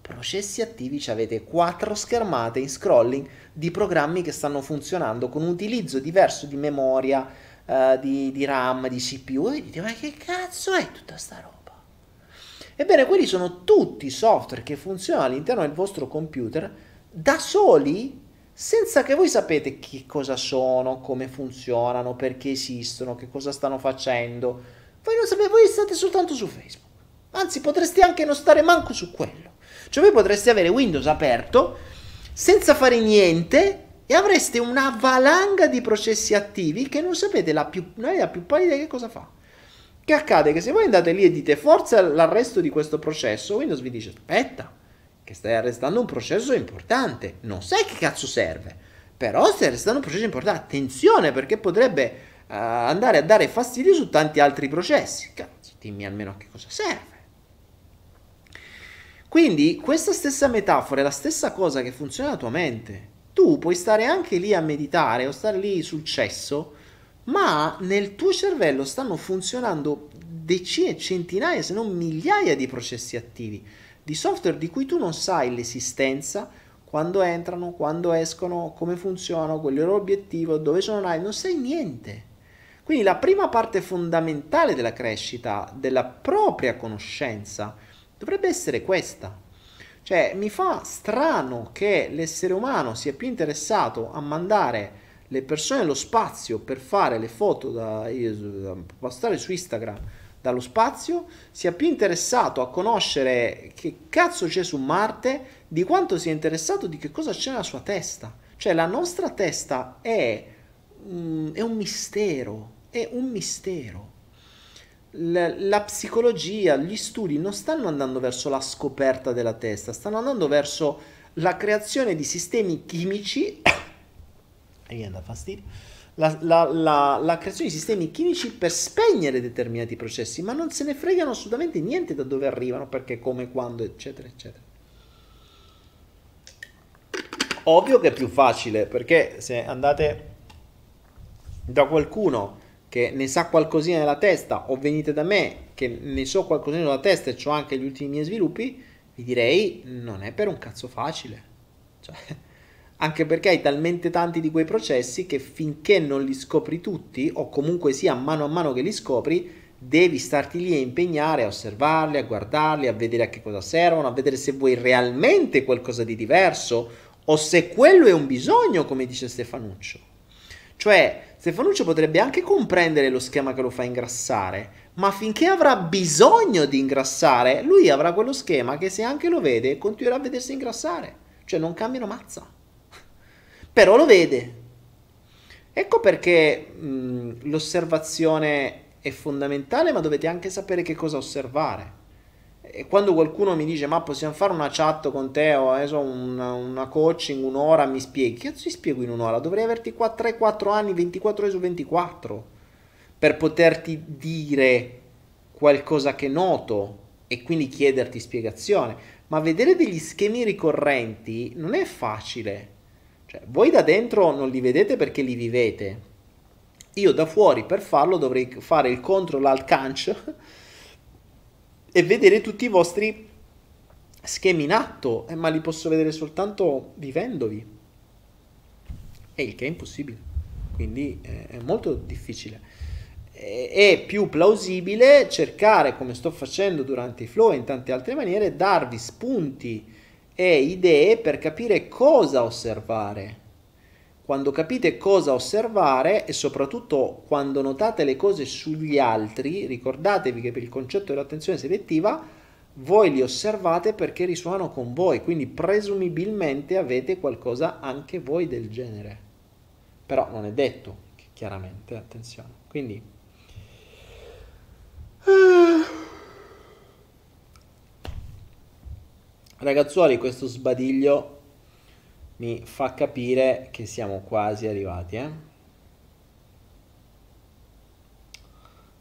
Processi attivi, ci avete quattro schermate in scrolling di programmi che stanno funzionando con utilizzo diverso di memoria, uh, di, di, RAM, di CPU. E dite, ma che cazzo è tutta sta roba? Ebbene, quelli sono tutti software che funzionano all'interno del vostro computer da soli senza che voi sapete che cosa sono, come funzionano, perché esistono, che cosa stanno facendo. Voi non sapete, voi state soltanto su Facebook. Anzi, potreste anche non stare manco su quello. Cioè, voi potreste avere Windows aperto senza fare niente e avreste una valanga di processi attivi che non sapete la più, non la più pallida che cosa fa. Che accade? Che se voi andate lì e dite forza l'arresto di questo processo, Windows vi dice aspetta, che stai arrestando un processo importante, non sai che cazzo serve, però stai arrestando un processo importante, attenzione perché potrebbe uh, andare a dare fastidio su tanti altri processi, cazzo, dimmi almeno a che cosa serve. Quindi questa stessa metafora è la stessa cosa che funziona nella tua mente. Tu puoi stare anche lì a meditare o stare lì sul cesso, ma nel tuo cervello stanno funzionando decine, centinaia, se non migliaia di processi attivi di software di cui tu non sai l'esistenza, quando entrano, quando escono, come funzionano, qual è il loro obiettivo, dove sono nati, non sai niente. Quindi la prima parte fondamentale della crescita, della propria conoscenza, dovrebbe essere questa. Cioè, mi fa strano che l'essere umano sia più interessato a mandare le persone allo spazio per fare le foto da, da postare su Instagram dallo spazio sia più interessato a conoscere che cazzo c'è su Marte di quanto sia interessato di che cosa c'è nella sua testa. Cioè la nostra testa è, mm, è un mistero, è un mistero. La, la psicologia, gli studi non stanno andando verso la scoperta della testa, stanno andando verso la creazione di sistemi chimici *coughs* e mi dà fastidio la, la, la, la, creazione di sistemi chimici per spegnere determinati processi, ma non se ne fregano assolutamente niente da dove arrivano, perché, come, quando, eccetera, eccetera. Ovvio che è più facile, perché se andate da qualcuno che ne sa qualcosina nella testa, o venite da me che ne so qualcosina nella testa e ho anche gli ultimi miei sviluppi, vi direi non è per un cazzo facile. Cioè, anche perché hai talmente tanti di quei processi che finché non li scopri tutti, o comunque sia mano a mano che li scopri, devi starti lì a impegnare a osservarli, a guardarli, a vedere a che cosa servono, a vedere se vuoi realmente qualcosa di diverso o se quello è un bisogno, come dice Stefanuccio. Cioè, Stefanuccio potrebbe anche comprendere lo schema che lo fa ingrassare, ma finché avrà bisogno di ingrassare, lui avrà quello schema che se anche lo vede, continuerà a vedersi ingrassare. Cioè, non cambiano mazza però lo vede. Ecco perché mh, l'osservazione è fondamentale, ma dovete anche sapere che cosa osservare. E quando qualcuno mi dice, ma possiamo fare una chat con te o eh, una, una, coaching, un'ora, mi spieghi? Che ti spiego in un'ora? Dovrei averti qua 3-4 anni, 24 ore su 24, per poterti dire qualcosa che noto e quindi chiederti spiegazione. Ma vedere degli schemi ricorrenti non è facile cioè, voi da dentro non li vedete perché li vivete. Io da fuori per farlo dovrei fare il control al canch *laughs* e vedere tutti i vostri schemi in atto, eh, ma li posso vedere soltanto vivendovi. E il che è impossibile. Quindi eh, è molto difficile. È più plausibile cercare, come sto facendo durante i flow e in tante altre maniere, darvi spunti e idee per capire cosa osservare. Quando capite cosa osservare e soprattutto quando notate le cose sugli altri, ricordatevi che per il concetto dell'attenzione selettiva voi li osservate perché risuonano con voi, quindi presumibilmente avete qualcosa anche voi del genere. Però non è detto, chiaramente, attenzione. Quindi Ragazzuoli, questo sbadiglio mi fa capire che siamo quasi arrivati, eh?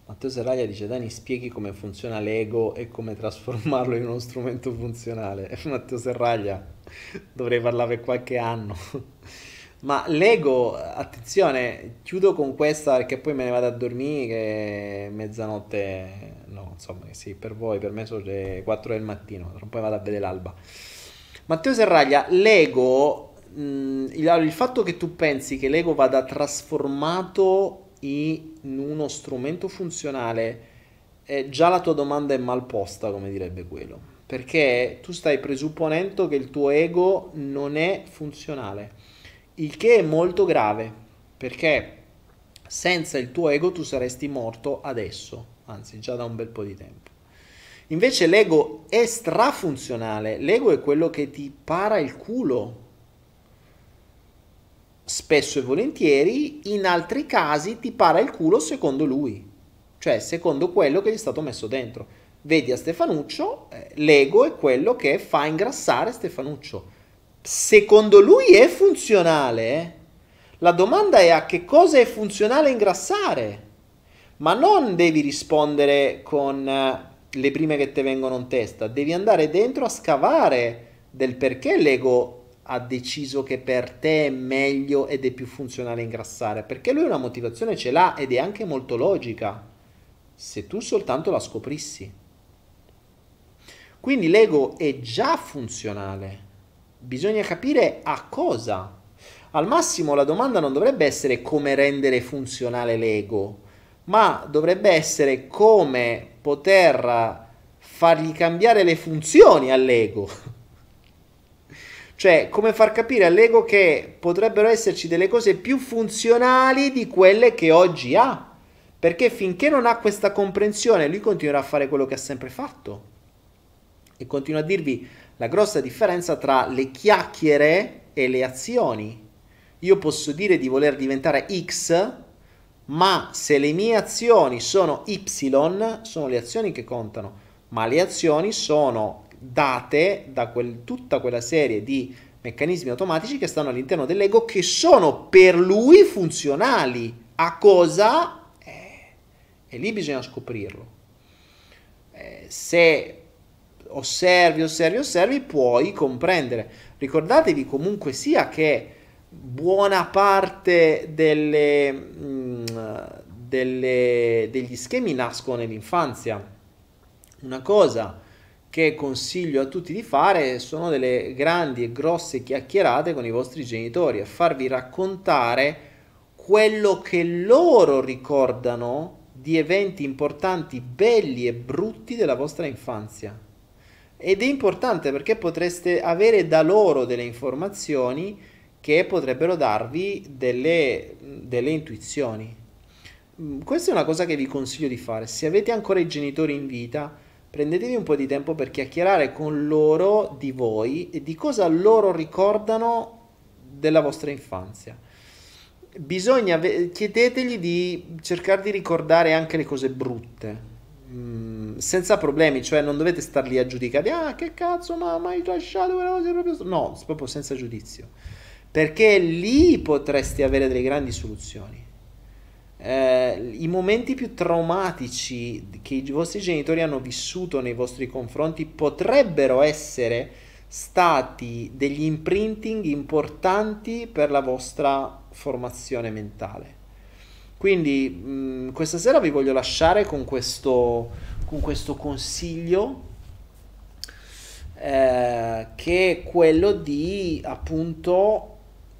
Matteo Serraglia dice Dani spieghi come funziona l'ego e come trasformarlo in uno strumento funzionale. *laughs* Matteo Serraglia dovrei parlare per qualche anno. *laughs* Ma l'ego, attenzione, chiudo con questa perché poi me ne vado a dormire che mezzanotte, insomma, sì, per voi, per me sono le 4 del mattino, tra un po' vado a vedere l'alba. Matteo Serraglia, l'ego, mh, il, il fatto che tu pensi che l'ego vada trasformato in uno strumento funzionale, eh, già la tua domanda è mal posta, come direbbe quello, perché tu stai presupponendo che il tuo ego non è funzionale, il che è molto grave, perché senza il tuo ego tu saresti morto adesso, anzi già da un bel po' di tempo. Invece l'ego è strafunzionale, l'ego è quello che ti para il culo spesso e volentieri, in altri casi ti para il culo secondo lui, cioè secondo quello che gli è stato messo dentro. Vedi a Stefanuccio, eh, l'ego è quello che fa ingrassare Stefanuccio. Secondo lui è funzionale. Eh? La domanda è a che cosa è funzionale ingrassare? Ma non devi rispondere con eh, le prime che ti vengono in testa, devi andare dentro a scavare del perché l'ego ha deciso che per te è meglio ed è più funzionale ingrassare? Perché lui una motivazione ce l'ha ed è anche molto logica, se tu soltanto la scoprissi. Quindi l'ego è già funzionale, bisogna capire a cosa. Al massimo la domanda non dovrebbe essere come rendere funzionale l'ego, ma dovrebbe essere come poter fargli cambiare le funzioni all'ego. *laughs* Cioè, come far capire all'ego che potrebbero esserci delle cose più funzionali di quelle che oggi ha. Perché finché non ha questa comprensione, lui continuerà a fare quello che ha sempre fatto. E continuo a dirvi la grossa differenza tra le chiacchiere e le azioni. Io posso dire di voler diventare X, ma se le mie azioni sono Y, sono le azioni che contano, ma le azioni sono date da quel, tutta quella serie di meccanismi automatici che stanno all'interno dell'ego che sono per lui funzionali. A cosa? Eh, e lì bisogna scoprirlo. Eh, se osservi, osservi, osservi, puoi comprendere. Ricordatevi comunque sia che buona parte delle, mh, mm, delle, degli schemi nascono nell'infanzia. Una cosa che consiglio a tutti di fare sono delle grandi e grosse chiacchierate con i vostri genitori, a farvi raccontare quello che loro ricordano di eventi importanti, belli e brutti della vostra infanzia. Ed è importante perché potreste avere da loro delle informazioni che potrebbero darvi delle, delle intuizioni. Questa è una cosa che vi consiglio di fare. Se avete ancora i genitori in vita, prendetevi un po' di tempo per chiacchierare con loro di voi e di cosa loro ricordano della vostra infanzia. Bisogna, chiedetegli di cercare di ricordare anche le cose brutte, mm, senza problemi, cioè non dovete star lì a giudicare, ah che cazzo, ma hai lasciato quella cosa proprio... No, proprio senza giudizio, perché lì potreste avere delle grandi soluzioni eh, i momenti più traumatici che i vostri genitori hanno vissuto nei vostri confronti potrebbero essere stati degli imprinting importanti per la vostra formazione mentale. Quindi mh, mm, questa sera vi voglio lasciare con questo, con questo consiglio eh, che è quello di appunto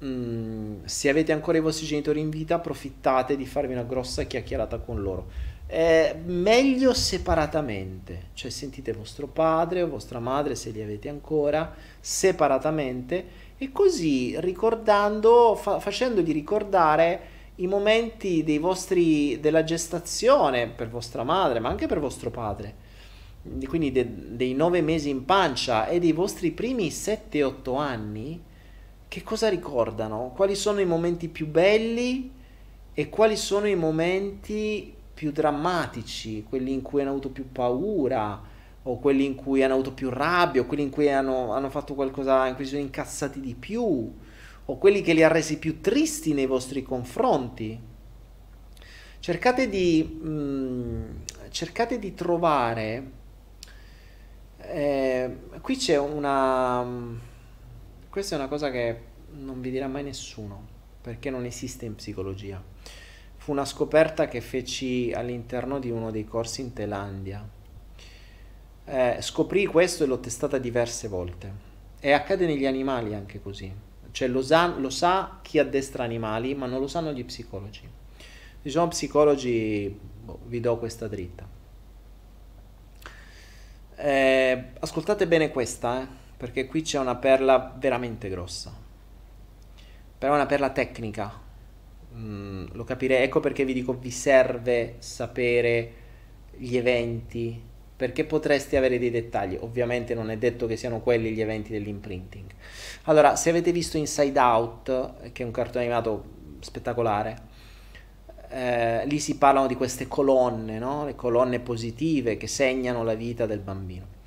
Mm, se avete ancora i vostri genitori in vita, approfittate di farvi una grossa chiacchierata con loro. Eh, meglio separatamente, cioè sentite vostro padre o vostra madre se li avete ancora separatamente e così ricordando, fa- facendogli ricordare i momenti vostri, della gestazione per vostra madre, ma anche per vostro padre quindi de- dei nove mesi in pancia e dei vostri primi 7-8 anni, che cosa ricordano? Quali sono i momenti più belli e quali sono i momenti più drammatici, quelli in cui hanno avuto più paura, o quelli in cui hanno avuto più rabbia, o quelli in cui hanno, hanno fatto qualcosa in cui si sono incazzati di più, o quelli che li ha resi più tristi nei vostri confronti. Cercate di, mh, mm, cercate di trovare... Eh, qui c'è una... Questa è una cosa che non vi dirà mai nessuno, perché non esiste in psicologia. Fu una scoperta che feci all'interno di uno dei corsi in Thailandia. Eh, scoprì questo e l'ho testata diverse volte. E accade negli animali anche così. Cioè lo sa, lo sa chi addestra animali, ma non lo sanno gli psicologi. Diciamo psicologi, boh, vi do questa dritta. Eh, ascoltate bene questa, eh, perché qui c'è una perla veramente grossa. Però è una perla tecnica, Mm, lo capirei. Ecco perché vi dico, vi serve sapere gli eventi, perché potreste avere dei dettagli. Ovviamente non è detto che siano quelli gli eventi dell'imprinting. Allora, se avete visto Inside Out, che è un cartone animato spettacolare, eh, lì si parlano di queste colonne, no? le colonne positive che segnano la vita del bambino.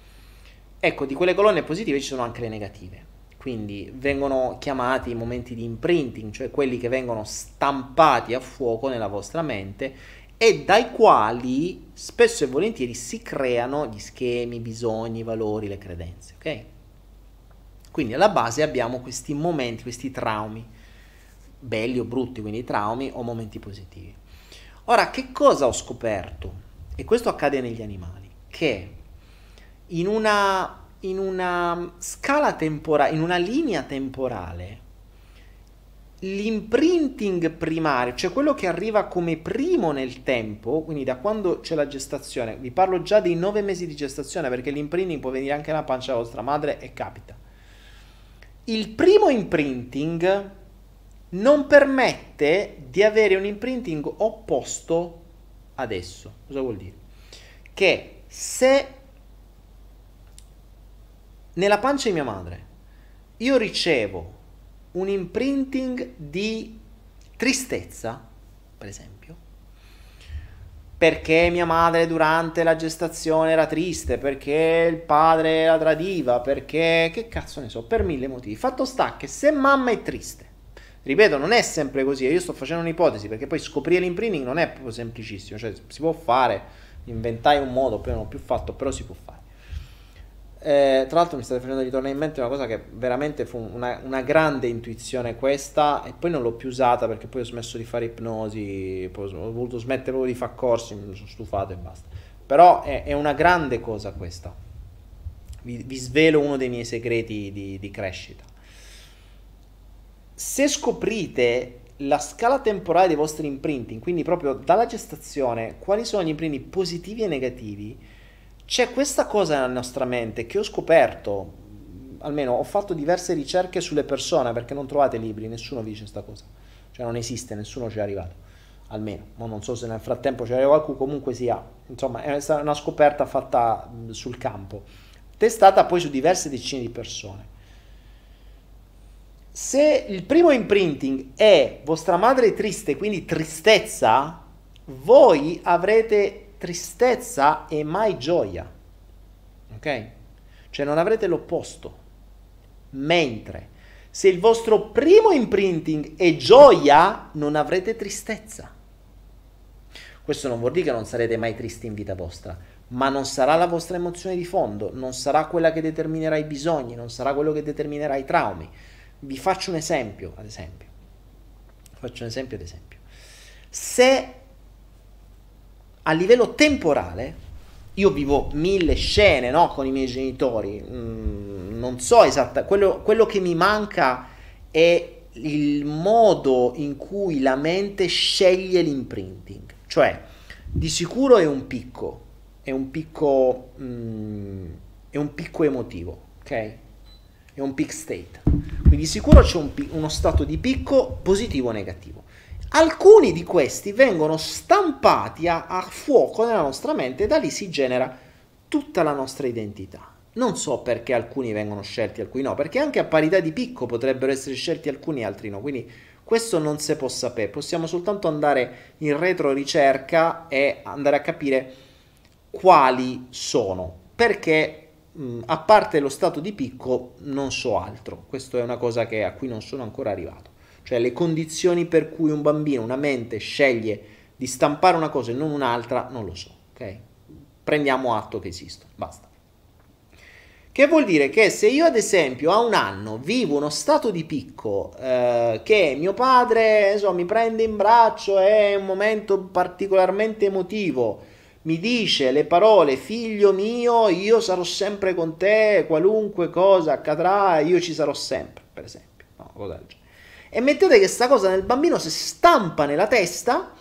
Ecco, di quelle colonne positive ci sono anche le negative. Quindi vengono chiamati i momenti di imprinting, cioè quelli che vengono stampati a fuoco nella vostra mente e dai quali spesso e volentieri si creano gli schemi, i bisogni, i valori, le credenze. Ok? Quindi alla base abbiamo questi momenti, questi traumi, belli o brutti, quindi traumi o momenti positivi. Ora, che cosa ho scoperto? E questo accade negli animali, che in una in una scala temporale, in una linea temporale, l'imprinting primario, cioè quello che arriva come primo nel tempo, quindi da quando c'è la gestazione, vi parlo già dei nove mesi di gestazione perché l'imprinting può venire anche nella pancia della vostra madre e capita. Il primo imprinting non permette di avere un imprinting opposto adesso. Cosa vuol dire? Che se nella pancia di mia madre io ricevo un imprinting di tristezza, per esempio, perché mia madre durante la gestazione era triste, perché il padre la tradiva, perché che cazzo ne so, per mille motivi. Fatto sta che se mamma è triste, ripeto, non è sempre così, io sto facendo un'ipotesi, perché poi scoprire l'imprinting non è proprio semplicissimo, cioè si può fare, inventai un modo, poi non ho più fatto, però si può fare. Eh, tra l'altro mi state facendo ritornare in mente una cosa che veramente fu una, una, grande intuizione questa e poi non l'ho più usata perché poi ho smesso di fare ipnosi, ho voluto smettere proprio di fare corsi, mi sono stufato e basta. Però è, è una grande cosa questa. Vi, vi, svelo uno dei miei segreti di, di crescita. Se scoprite la scala temporale dei vostri imprinting, quindi proprio dalla gestazione, quali sono gli imprinting positivi e negativi, c'è questa cosa nella nostra mente che ho scoperto, almeno ho fatto diverse ricerche sulle persone perché non trovate libri, nessuno vi dice questa cosa, cioè non esiste, nessuno ci è arrivato, almeno, non so se nel frattempo c'era qualcuno, comunque sia, insomma è una scoperta fatta sul campo, testata poi su diverse decine di persone. Se il primo imprinting è vostra madre triste, quindi tristezza, voi avrete tristezza e mai gioia. Ok? Cioè non avrete l'opposto. Mentre se il vostro primo imprinting è gioia, non avrete tristezza. Questo non vuol dire che non sarete mai tristi in vita vostra, ma non sarà la vostra emozione di fondo, non sarà quella che determinerà i bisogni, non sarà quello che determinerà i traumi. Vi faccio un esempio, ad esempio. Faccio un esempio, ad esempio. Se a livello temporale, io vivo mille scene no, con i miei genitori, mm, non so esattamente, quello, quello che mi manca è il modo in cui la mente sceglie l'imprinting, cioè di sicuro è un picco, è un picco, mm, è un picco emotivo, ok? È un peak state. Quindi di sicuro c'è un, uno stato di picco positivo o negativo. Alcuni di questi vengono stampati a, a fuoco nella nostra mente e da lì si genera tutta la nostra identità. Non so perché alcuni vengono scelti alcuni no, perché anche a parità di picco potrebbero essere scelti alcuni altri no. Quindi Questo non si può sapere, possiamo soltanto andare in retro ricerca e andare a capire quali sono, perché mh, a parte lo stato di picco non so altro, questa è una cosa che, a cui non sono ancora arrivato, cioè le condizioni per cui un bambino, una mente sceglie di stampare una cosa e non un'altra, non lo so, ok? Prendiamo atto che esistono, basta. Che vuol dire che se io ad esempio a un anno vivo uno stato di picco eh, che mio padre so, mi prende in braccio, è un momento particolarmente emotivo, mi dice le parole figlio mio, io sarò sempre con te, qualunque cosa accadrà, io ci sarò sempre, per esempio. No, cosa del genere. E mettete che questa cosa nel bambino si stampa nella testa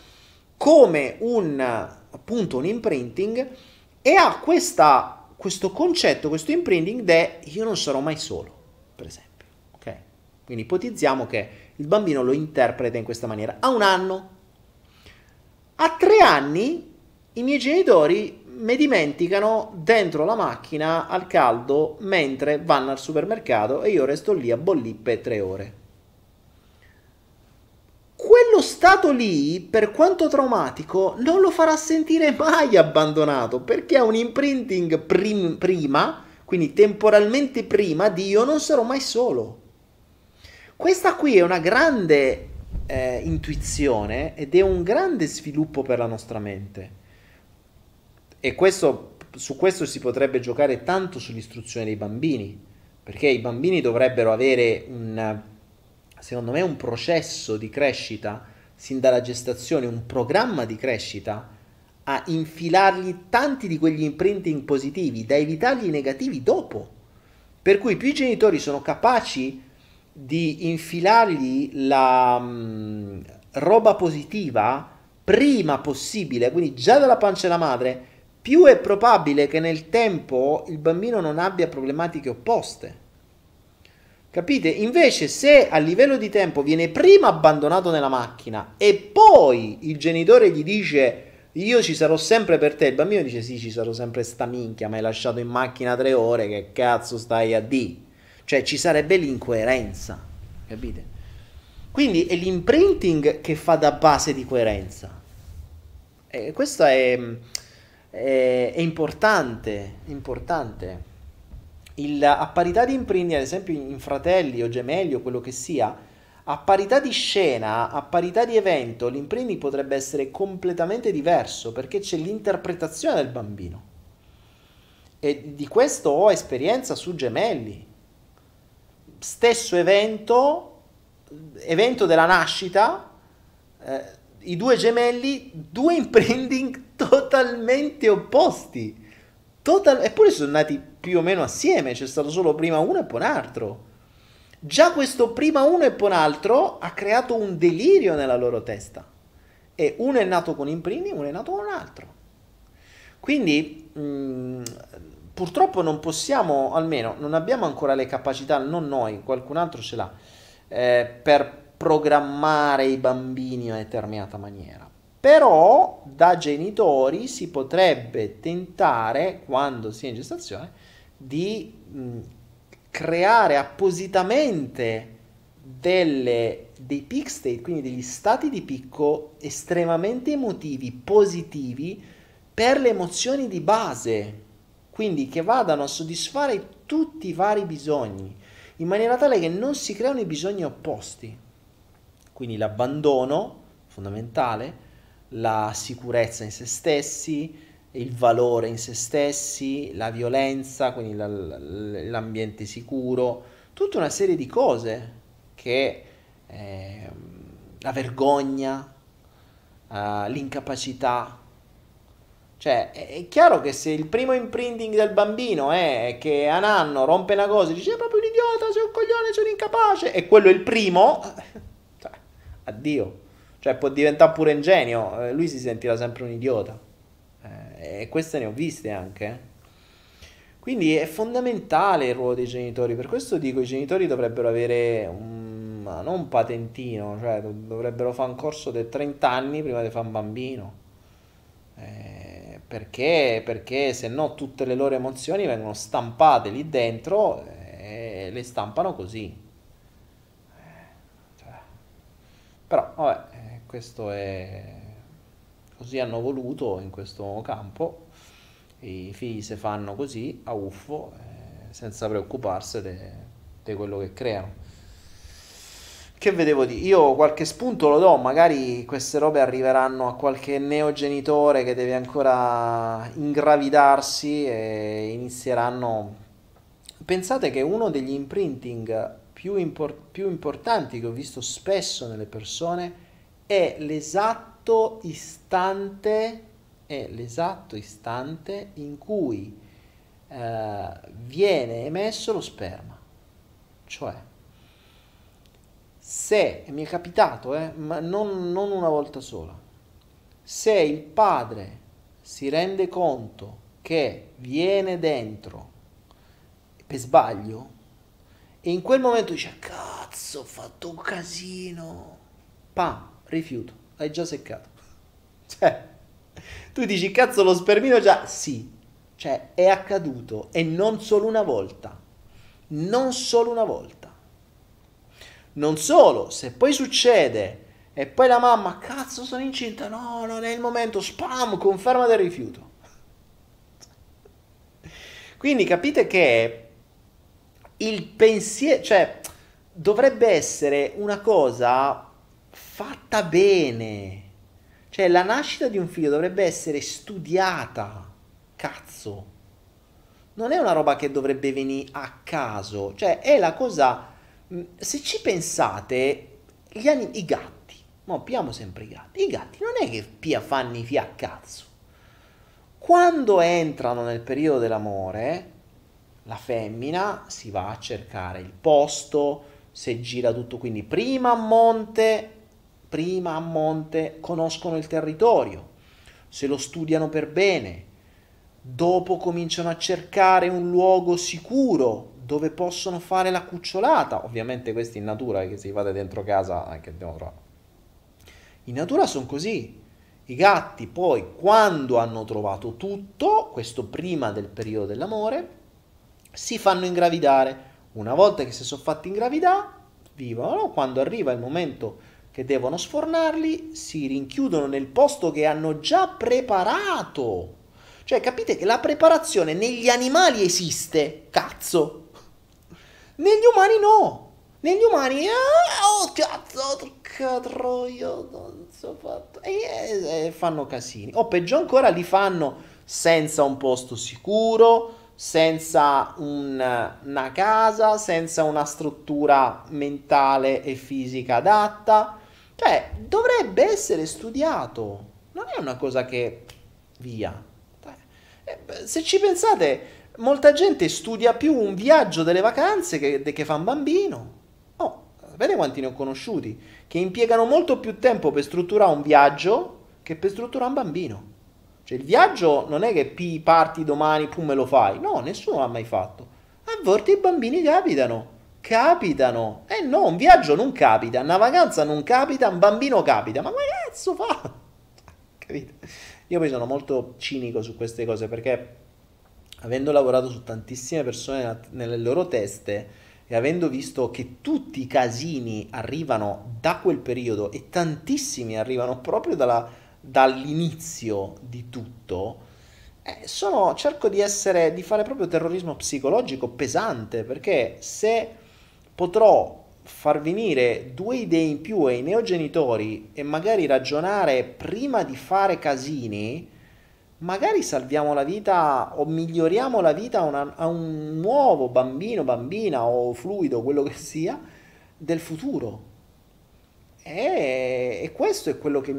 come un appunto un imprinting e ha questa questo concetto, questo imprinting de io non sarò mai solo, per esempio. Ok? Quindi ipotizziamo che il bambino lo interpreta in questa maniera. A un anno, a tre anni, i miei genitori mi dimenticano dentro la macchina al caldo mentre vanno al supermercato e io resto lì a bollire per tre ore quello stato lì, per quanto traumatico, non lo farà sentire mai abbandonato perché ha un imprinting prim- prima, quindi temporalmente prima di io non sarò mai solo. Questa qui è una grande eh, intuizione ed è un grande sviluppo per la nostra mente. E questo, su questo si potrebbe giocare tanto sull'istruzione dei bambini, perché i bambini dovrebbero avere un secondo me, un processo di crescita sin dalla gestazione, un programma di crescita a infilargli tanti di quegli imprinting positivi da evitargli i negativi dopo. Per cui più i genitori sono capaci di infilargli la mh, mm, roba positiva prima possibile, quindi già dalla pancia della madre, più è probabile che nel tempo il bambino non abbia problematiche opposte. Capite? Invece se a livello di tempo viene prima abbandonato nella macchina e poi il genitore gli dice io ci sarò sempre per te, il bambino dice sì ci sarò sempre sta minchia, mi hai lasciato in macchina tre ore, che cazzo stai a di? Cioè ci sarebbe l'incoerenza, capite? Quindi è l'imprinting che fa da base di coerenza. E questo è, è, è importante, importante il, a parità di imprinting, ad esempio in fratelli o gemelli o quello che sia, a parità di scena, a parità di evento, l'imprinting potrebbe essere completamente diverso perché c'è l'interpretazione del bambino. E di questo ho esperienza su gemelli. Stesso evento, evento della nascita, eh, i due gemelli, due *laughs* imprinting totalmente opposti. Total- eppure sono nati più o meno assieme, c'è stato solo prima uno e poi un altro. Già questo prima uno e poi un altro ha creato un delirio nella loro testa. E uno è nato con imprinting, uno è nato con un altro. Quindi mh, mm, purtroppo non possiamo, almeno non abbiamo ancora le capacità, non noi, qualcun altro ce l'ha, eh, per programmare i bambini in una determinata maniera. Però da genitori si potrebbe tentare, quando si è in gestazione, di creare appositamente delle, dei peak state, quindi degli stati di picco estremamente emotivi, positivi, per le emozioni di base, quindi che vadano a soddisfare tutti i vari bisogni, in maniera tale che non si creano i bisogni opposti. Quindi l'abbandono, fondamentale, la sicurezza in se stessi, il valore in se stessi, la violenza, quindi l'ambiente sicuro, tutta una serie di cose che eh, la vergogna, uh, l'incapacità. Cioè, è chiaro che se il primo imprinting del bambino è che a un anno rompe una cosa e dice è proprio un idiota, sei un coglione, sei un incapace, e quello è il primo, *laughs* cioè, addio. Cioè può diventare pure ingenio, eh, lui si sentirà sempre un idiota. Eh, e queste ne ho viste anche. Eh. Quindi è fondamentale il ruolo dei genitori, per questo dico i genitori dovrebbero avere un, non un patentino, cioè dovrebbero fare un corso di 30 anni prima di fare un bambino. Eh, perché? Perché se no tutte le loro emozioni vengono stampate lì dentro e le stampano così. Però, vabbè, eh, questo è... Così hanno voluto in questo campo, i figli si fanno così, a uffo, eh, senza preoccuparsi di quello che creano. Che vedevo di? Io qualche spunto lo do, magari queste robe arriveranno a qualche neogenitore che deve ancora ingravidarsi e inizieranno... Pensate che uno degli imprinting più, impor- più importanti che ho visto spesso nelle persone è l'esatto istante, è l'esatto istante in cui eh, viene emesso lo sperma. Cioè, se, mi è capitato, eh, ma non, non una volta sola, se il padre si rende conto che viene dentro per sbaglio e in quel momento dice cazzo ho fatto un casino pam rifiuto hai già seccato. *laughs* Cioè tu dici cazzo lo spermino già sì. Cioè è accaduto e non solo una volta. Non solo una volta. Non solo, se poi succede e poi la mamma, cazzo sono incinta, no, non è il momento, spam, conferma del rifiuto. *laughs* Quindi capite che il pensiero, cioè, dovrebbe essere una cosa fatta bene. Cioè, la nascita di un figlio dovrebbe essere studiata. Cazzo. Non è una roba che dovrebbe venire a caso. Cioè, è la cosa Mm, se ci pensate, anim- i gatti, no, piamo sempre i gatti, i gatti non è che pia fanno i fia a cazzo. Quando entrano nel periodo dell'amore, la femmina si va a cercare il posto, se gira tutto, quindi prima a monte, prima a monte conoscono il territorio, se lo studiano per bene, dopo cominciano a cercare un luogo sicuro dove possono fare la cucciolata. Ovviamente questi in natura, che se fate dentro casa, anche abbiamo trovato. In natura sono così. I gatti poi, quando hanno trovato tutto, questo prima del periodo dell'amore, si fanno ingravidare. Una volta che si sono fatti ingravidare, vivono. Quando arriva il momento che devono sfornarli, si rinchiudono nel posto che hanno già preparato. Cioè, capite che la preparazione negli animali esiste, cazzo. Negli umani no. Negli umani, ah, oh cazzo, che troia, non so fatto. E, e fanno casini. O peggio ancora, li fanno senza un posto sicuro, senza un, una casa, senza una struttura mentale e fisica adatta. Cioè, dovrebbe essere studiato. Non è una cosa che via. Eh, se ci pensate, molta gente studia più un viaggio delle vacanze che, che fa un bambino. Oh, sapete quanti ne ho conosciuti? Che impiegano molto più tempo per strutturare un viaggio che per strutturare un bambino. Cioè il viaggio non è che parti domani, pum me lo fai. No, nessuno l'ha mai fatto. A volte i bambini capitano. Capitano. Eh no, un viaggio non capita, una vacanza non capita, un bambino capita. Ma che cazzo fa? *laughs* Capite? Io poi sono molto cinico su queste cose perché avendo lavorato su tantissime persone nelle loro teste e avendo visto che tutti i casini arrivano da quel periodo e tantissimi arrivano proprio dalla, dall'inizio di tutto, eh, sono, cerco di, essere, di fare proprio terrorismo psicologico pesante perché se potrò far venire due idee in più ai neogenitori e magari ragionare prima di fare casini, magari salviamo la vita o miglioriamo la vita a, una, a, un nuovo bambino, bambina o fluido, quello che sia, del futuro. E, e, questo è quello che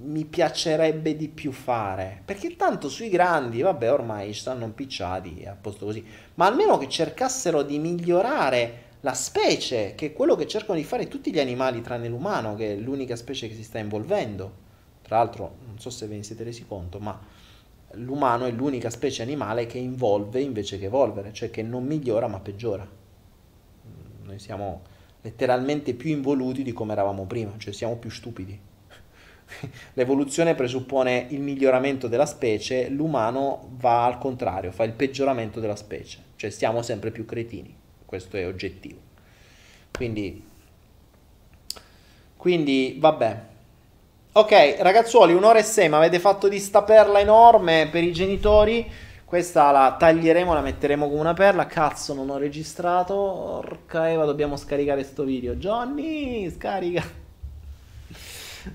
mi piacerebbe di più fare, perché tanto sui grandi, vabbè, ormai stanno impicciati, a posto così, ma almeno che cercassero di migliorare la specie, che è quello che cercano di fare tutti gli animali tranne l'umano, che è l'unica specie che si sta involvendo. Tra l'altro, non so se ve ne siete resi conto, ma l'umano è l'unica specie animale che involve invece che evolvere, cioè che non migliora ma peggiora. Noi siamo letteralmente più involuti di come eravamo prima, cioè siamo più stupidi. *laughs* L'evoluzione presuppone il miglioramento della specie, l'umano va al contrario, fa il peggioramento della specie, cioè siamo sempre più cretini, questo è oggettivo. Quindi Quindi, vabbè. Ok, ragazzuoli, un'ora e sei, ma avete fatto di sta perla enorme per i genitori. Questa la taglieremo, la metteremo come una perla. Cazzo, non ho registrato. Orca Eva, dobbiamo scaricare sto video. Johnny, scarica.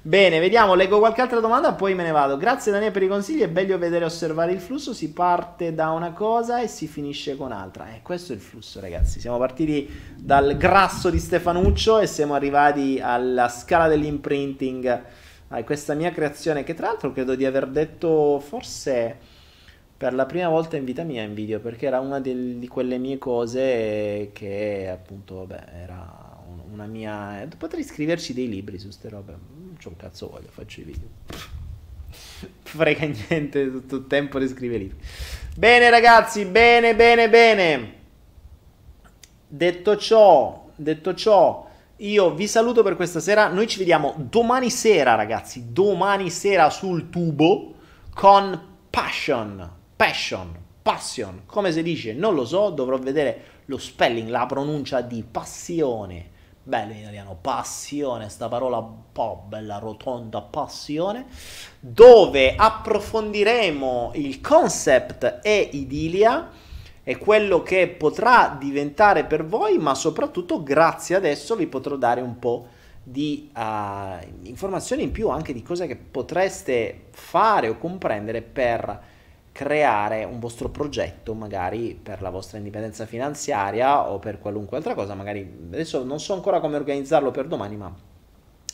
Bene, vediamo, leggo qualche altra domanda, poi me ne vado. Grazie Daniele per i consigli, è bello vedere osservare il flusso, si parte da una cosa e si finisce con altra. E eh, questo è il flusso, ragazzi. Siamo partiti dal grasso di Stefanuccio e siamo arrivati alla scala dell'imprinting. Ah, questa mia creazione, che tra l'altro credo di aver detto forse per la prima volta in vita mia in video, perché era una di quelle mie cose che appunto, vabbè, era una mia... Potrei scriverci dei libri su queste robe. Non c'ho un cazzo voglio, faccio i video. *laughs* Frega niente, tutto il tempo di scrivere libri. Bene ragazzi, bene, bene, bene. Detto ciò, detto ciò, io vi saluto per questa sera. Noi ci vediamo domani sera, ragazzi. Domani sera sul tubo con Passion. Passion. Passion. Come si dice? Non lo so. Dovrò vedere lo spelling, la pronuncia di passione bello in italiano, passione, sta parola un po' bella rotonda, passione, dove approfondiremo il concept e idilia e quello che potrà diventare per voi, ma soprattutto grazie adesso vi potrò dare un po' di uh, informazioni in più anche di cose che potreste fare o comprendere per creare un vostro progetto magari per la vostra indipendenza finanziaria o per qualunque altra cosa, magari adesso non so ancora come organizzarlo per domani, ma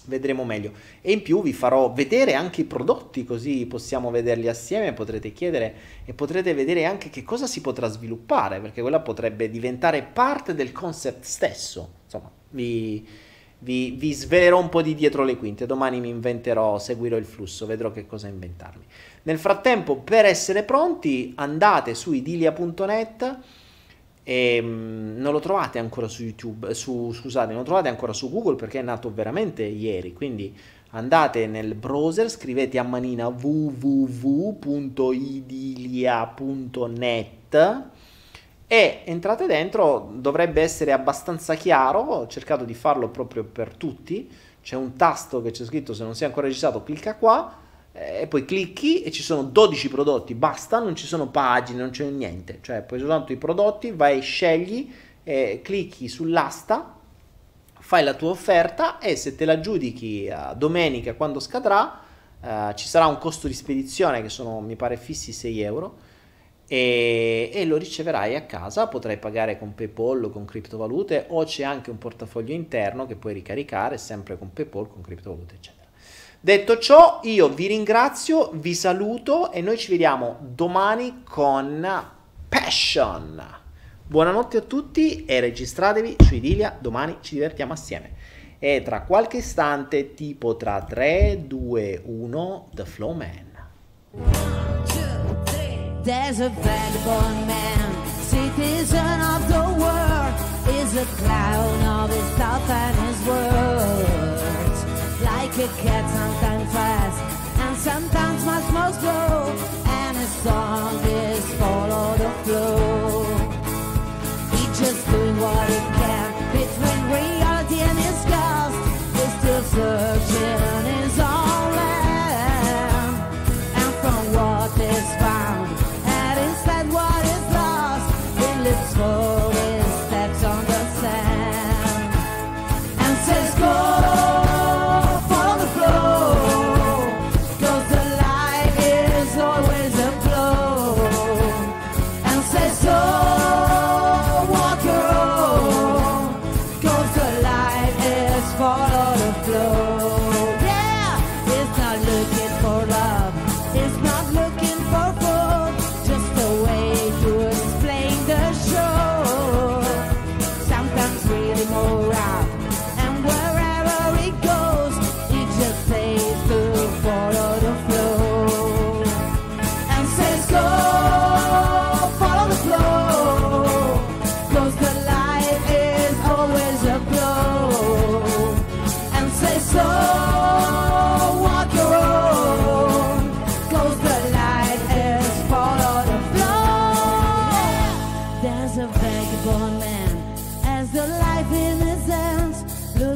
vedremo meglio. E in più vi farò vedere anche i prodotti, così possiamo vederli assieme, potrete chiedere e potrete vedere anche che cosa si potrà sviluppare, perché quella potrebbe diventare parte del concept stesso. Insomma, vi, vi, vi svelerò un po' di dietro le quinte, domani mi inventerò, seguirò il flusso, vedrò che cosa inventarmi. Nel frattempo, per essere pronti, andate su idilia.net e mh, non lo trovate ancora su YouTube, su, scusate, non lo trovate ancora su Google perché è nato veramente ieri, quindi andate nel browser, scrivete a manina www.idilia.net e entrate dentro, dovrebbe essere abbastanza chiaro, ho cercato di farlo proprio per tutti, c'è un tasto che c'è scritto se non sei ancora registrato clicca qua e poi clicchi e ci sono 12 prodotti, basta, non ci sono pagine, non c'è niente, cioè puoi soltanto i prodotti, vai, scegli, eh, clicchi sull'asta, fai la tua offerta e se te la giudichi a domenica quando scadrà, eh, ci sarà un costo di spedizione che sono, mi pare, fissi 6 euro e, e, lo riceverai a casa, potrai pagare con PayPal o con criptovalute o c'è anche un portafoglio interno che puoi ricaricare sempre con PayPal, con criptovalute, eccetera. Detto ciò, io vi ringrazio, vi saluto e noi ci vediamo domani con Passion. Buonanotte a tutti e registratevi su Idilia, domani ci divertiamo assieme. E tra qualche istante, tipo tra 3, 2, 1, The Flow Man. There's a vagabond man, citizen of the world, is a clown of his thoughts and his words. A cat, sometimes fast and sometimes much more slow. And his song is follow the flow. He's just doing what he can between reality and his ghost. He's still searching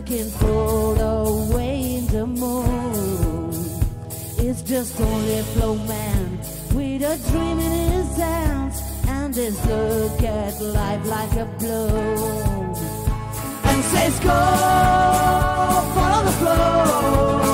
looking for the way in the moon. It's just only a flow man with a dream in his hands and his look at life like a blow. And says, Go, follow the flow.